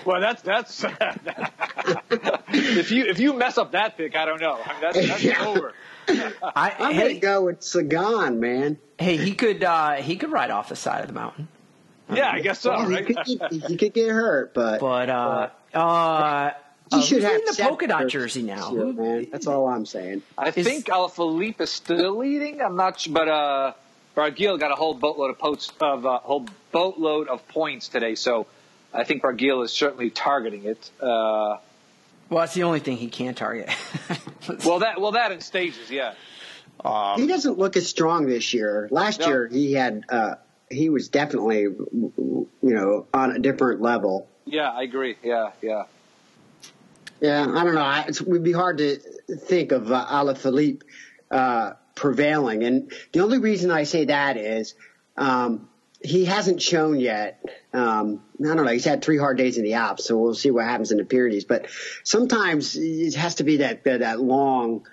Well, that's that's if you if you mess up that pick, I don't know. I mean, that's, that's Yeah. over. I I'm hey gonna go with Sagan, man. hey he could uh, he could ride off the side of the mountain, Yeah, I guess so. Well, right? he, could get, he could get hurt, but but uh, uh, he uh, should have wearing the polka dot jersey now. this year, man. That's all I'm saying. I Is- think Alaphilippe is still leading. I'm not sure, but uh, Barguil got a whole boatload of posts of uh, whole boatload of points today. So I think Barguil is certainly targeting it. Uh, Well, that's the only thing he can target. well, that well that in stages, yeah. Um, he doesn't look as strong this year. Last No. year, he had uh, he was definitely you know on a different level. Yeah, I agree. Yeah, yeah. Yeah, I don't know. I- it would be hard to think of uh, Alaphilippe uh, prevailing, and the only reason I say that is um, he hasn't shown yet. Um, I don't know. He's had three hard days in the Alps, so we'll see what happens in the Pyrenees. But sometimes it has to be that that, that long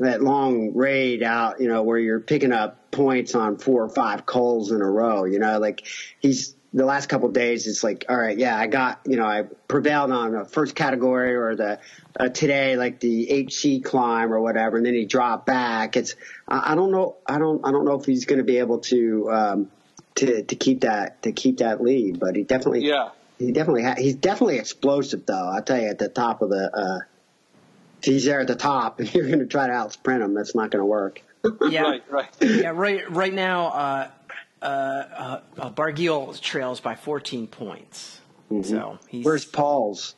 that long raid out, you know, where you're picking up points on four or five cols in a row, you know, like he's the last couple days, it's like, all right, yeah, I got, you know, I prevailed on the first category or the, uh, today, like the HC climb or whatever. And then he dropped back. It's, I, I don't know. I don't, I don't know if he's going to be able to, um, to, to keep that, to keep that lead, but he definitely, Yeah. he definitely, ha- he's definitely explosive though. I'll tell you at the top of the, uh, if he's there at the top and you're going to try to out sprint him, that's not going to work. yeah, Right, right. yeah. Right, right now, uh, uh, uh, uh, Barguil trails by 14 points. So he's Where's Paul's?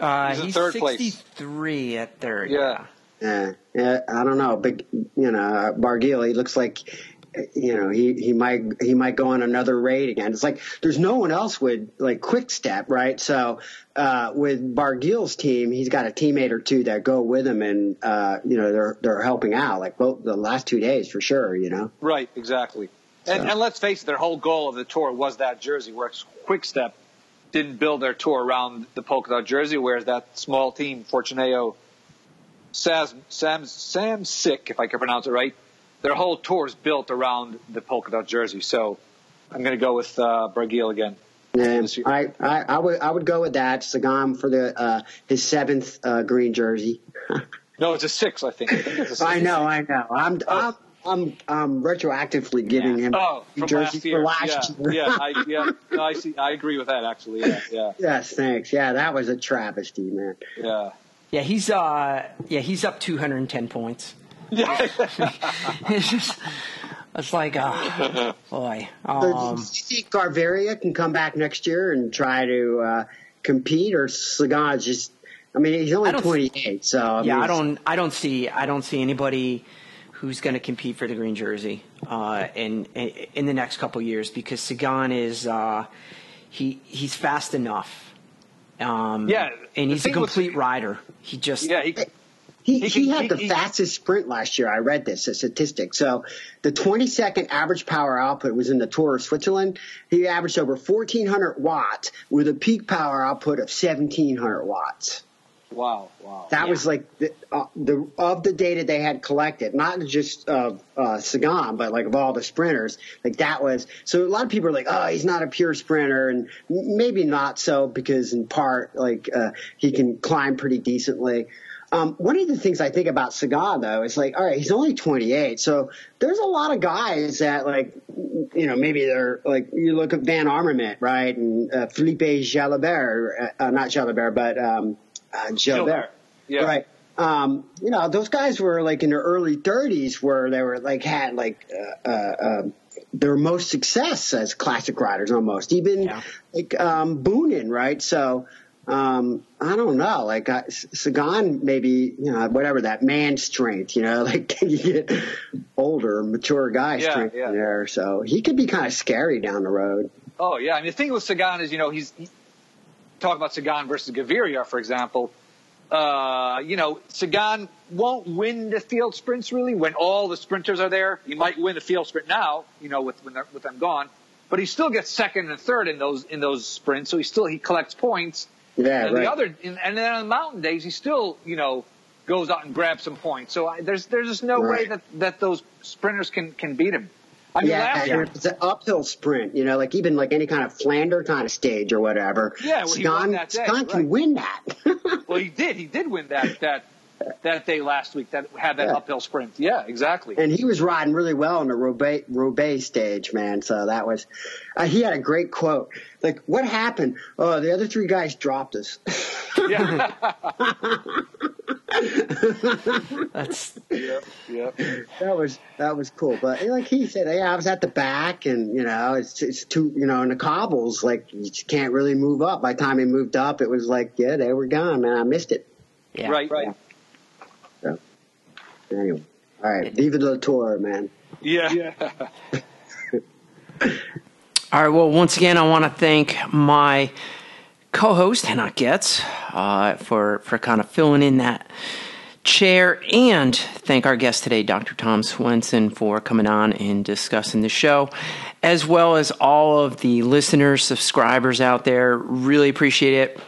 uh, He's he's third place. 63 at third. Yeah. Yeah, yeah, I don't know, but you know, Barguil, he looks like, you know, he he might he might go on another raid again. It's like there's no one else with like quick step, right? So uh, with Barguil's team, he's got a teammate or two that go with him, and uh, you know they're they're helping out like both the last two days for sure. You know, Right, exactly. And, So- and let's face it, their whole goal of the tour was that jersey, where Quick Step didn't build their tour around the polka dot jersey, whereas that small team, Fortuneo, Sam, Sam, Samsic, if I can pronounce it right, their whole tour is built around the polka dot jersey. So I'm going to go with uh, Barguil again. and This year. I, I I would I would go with that Sagan for the uh, his seventh uh, green jersey. No, it's a six, I think. I, think six. I know, I know. I'm I'm I'm, I'm retroactively giving him Oh, from jersey last for last yeah, year. yeah, I, yeah. No, I see. I agree with that. Actually, yeah, yeah, yes, thanks. Yeah, that was a travesty, man. yeah. Yeah, he's uh, yeah, he's up 210 points. Yeah, it's just, it's like, oh, boy. So Um, do you think Gaviria can come back next year and try to uh, compete, or Sagan's just? I mean, he's only I don't- 28, so I yeah, mean, I don't, I don't see, I don't see anybody who's going to compete for the green jersey uh, in, in in the next couple years because Sagan is uh, he he's fast enough. Um, Yeah, and he's a thing with- complete rider. He just yeah. He, He, He he, had he- the he- fastest sprint last year. I read this, a statistic. So the 20 second average power output was in the Tour of Switzerland. He averaged over 1400 watts with a peak power output of 1700 watts. wow, wow. That Yeah. was like the, uh, the of the data they had collected, not just of uh, Sagan, but like of all the sprinters. Like that was so. A lot of people are like, "Oh, he's not a pure sprinter," and maybe not so because in part, like uh, he can climb pretty decently. Um, one of the things I think about Sagan though is like, all right, he's only 28, so there's a lot of guys that like, you know, maybe they're like you look at Van Avermaet, right, and uh, Philippe Jalabert, uh, uh, not Jalabert, but um, uh, Gilbert. Yeah. Right. Um, you know, those guys were like in their early 30s where they were like had like uh, uh, um, their most success as classic riders almost. Even yeah. like um, Boonen, right? So um, I don't know. Like Sagan, maybe you know whatever that man strength. You know, like you get older, mature guy yeah, strength yeah. there, so he could be kind of scary down the road. Oh yeah, I mean the thing with Sagan is you know he's he, talk about Sagan versus Gaviria, for example. Uh, you know, Sagan won't win the field sprints really when all the sprinters are there. He might win the field sprint now, you know, with with them gone, but he still gets second and third in those in those sprints. So he still he collects points yeah, and right. the other, and then on the mountain days, he still, you know, goes out and grabs some points. So I, there's there's just no right. way that, that those sprinters can can beat him. I mean, yeah, year, it's an uphill sprint, you know, like even like any kind of Flanders kind of stage or whatever. Yeah, well, that day, Scott can win that. well, he did. He did win that that that day last week that had that yeah. uphill sprint. Yeah, exactly. And he was riding really well in the Roubaix, Roubaix stage, man. So that was, uh, he had a great quote. Like, what happened? Oh, the other three guys dropped us. yeah. That's yeah, yeah. That was that was cool. But like he said, yeah, I was at the back, and you know, it's it's too you know in the cobbles, like you can't really move up. By the time he moved up, it was like yeah, they were gone, man. I missed it. Yeah. Right, right. Anyway, all right, Viva the tour, man. Yeah. yeah. all right. Well, once again, I want to thank my co-host Hannah Getz uh, for for kind of filling in that chair, and thank our guest today, Dr. Tom Swenson, for coming on and discussing the show, as well as all of the listeners, subscribers out there. Really appreciate it.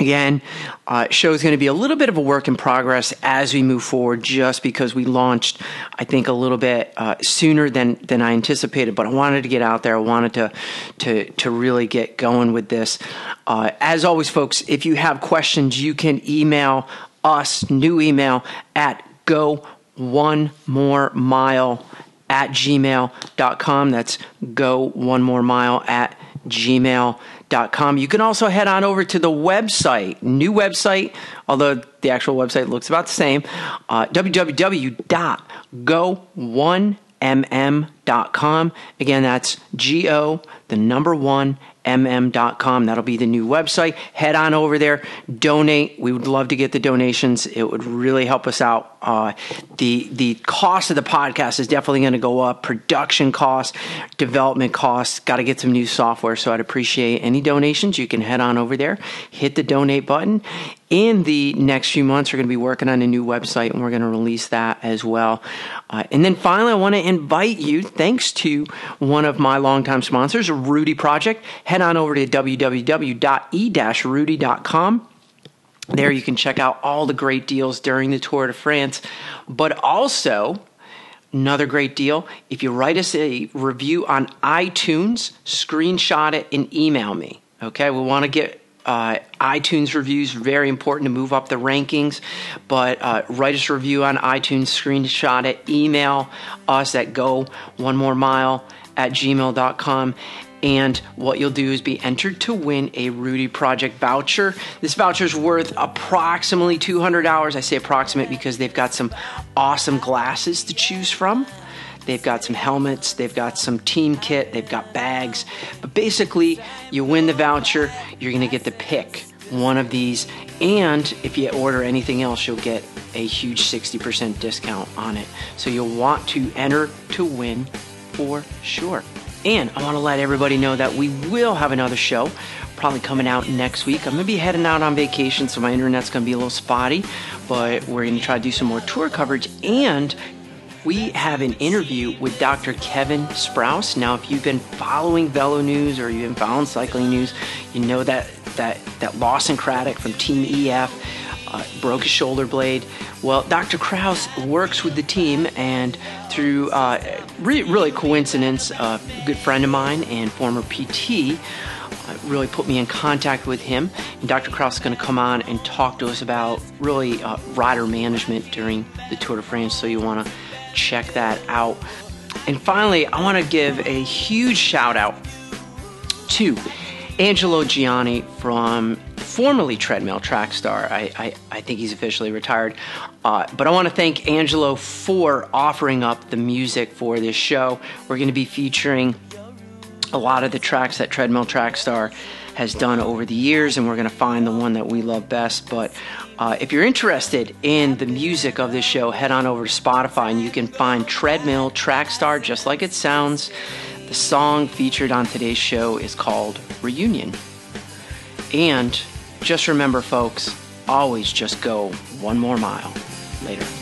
Again, uh, show is going to be a little bit of a work in progress as we move forward, just because we launched, I think, a little bit uh, sooner than than I anticipated. But I wanted to get out there. I wanted to to to really get going with this. Uh, as always, folks, if you have questions, you can email us new email at go one more mile at gmail.com. That's go one more mile at gmail.com Com. You can also head on over to the website, new website, although the actual website looks about the same, uh, www.go1mm.com. Again, that's G O, the number one, mm.com. That'll be the new website. Head on over there, donate. We would love to get the donations. It would really help us out. Uh, the the cost of the podcast is definitely going to go up. Production costs, development costs. Got to get some new software. So I'd appreciate any donations. You can head on over there, hit the donate button. In the next few months, we're going to be working on a new website, and we're going to release that as well. Uh, and then finally, I want to invite you, thanks to one of my longtime sponsors, Rudy Project. Head on over to www.e-rudy.com. There you can check out all the great deals during the Tour de France, but also another great deal. If you write us a review on iTunes, screenshot it and email me. Okay, we want to get uh, iTunes reviews very important to move up the rankings. But uh, write us a review on iTunes, screenshot it, email us at go one more mile at gmail.com and what you'll do is be entered to win a Rudy Project voucher. This voucher is worth approximately $200. I say approximate because they've got some awesome glasses to choose from. They've got some helmets, they've got some team kit, they've got bags. But basically, you win the voucher, you're going to get to pick one of these. And if you order anything else, you'll get a huge 60% discount on it. So you'll want to enter to win for sure. And I want to let everybody know that we will have another show probably coming out next week. I'm going to be heading out on vacation, so my internet's going to be a little spotty, but we're going to try to do some more tour coverage. And we have an interview with Dr. Kevin Sprouse. Now, if you've been following Velo News or you've been following cycling news, you know that that that Lawson Craddock from Team EF uh, broke his shoulder blade. Well, Dr. Kraus works with the team, and through uh, re- really coincidence, a good friend of mine and former PT uh, really put me in contact with him. And Dr. Kraus is going to come on and talk to us about really uh, rider management during the Tour de France. So you want to check that out. And finally, I want to give a huge shout out to Angelo Gianni from formerly treadmill track star. I, I, I think he's officially retired. Uh, but I want to thank Angelo for offering up the music for this show. We're going to be featuring a lot of the tracks that Treadmill Track Star has done over the years, and we're going to find the one that we love best. But uh, if you're interested in the music of this show, head on over to Spotify and you can find Treadmill Trackstar, just like it sounds. The song featured on today's show is called Reunion. And just remember, folks, always just go one more mile. Later.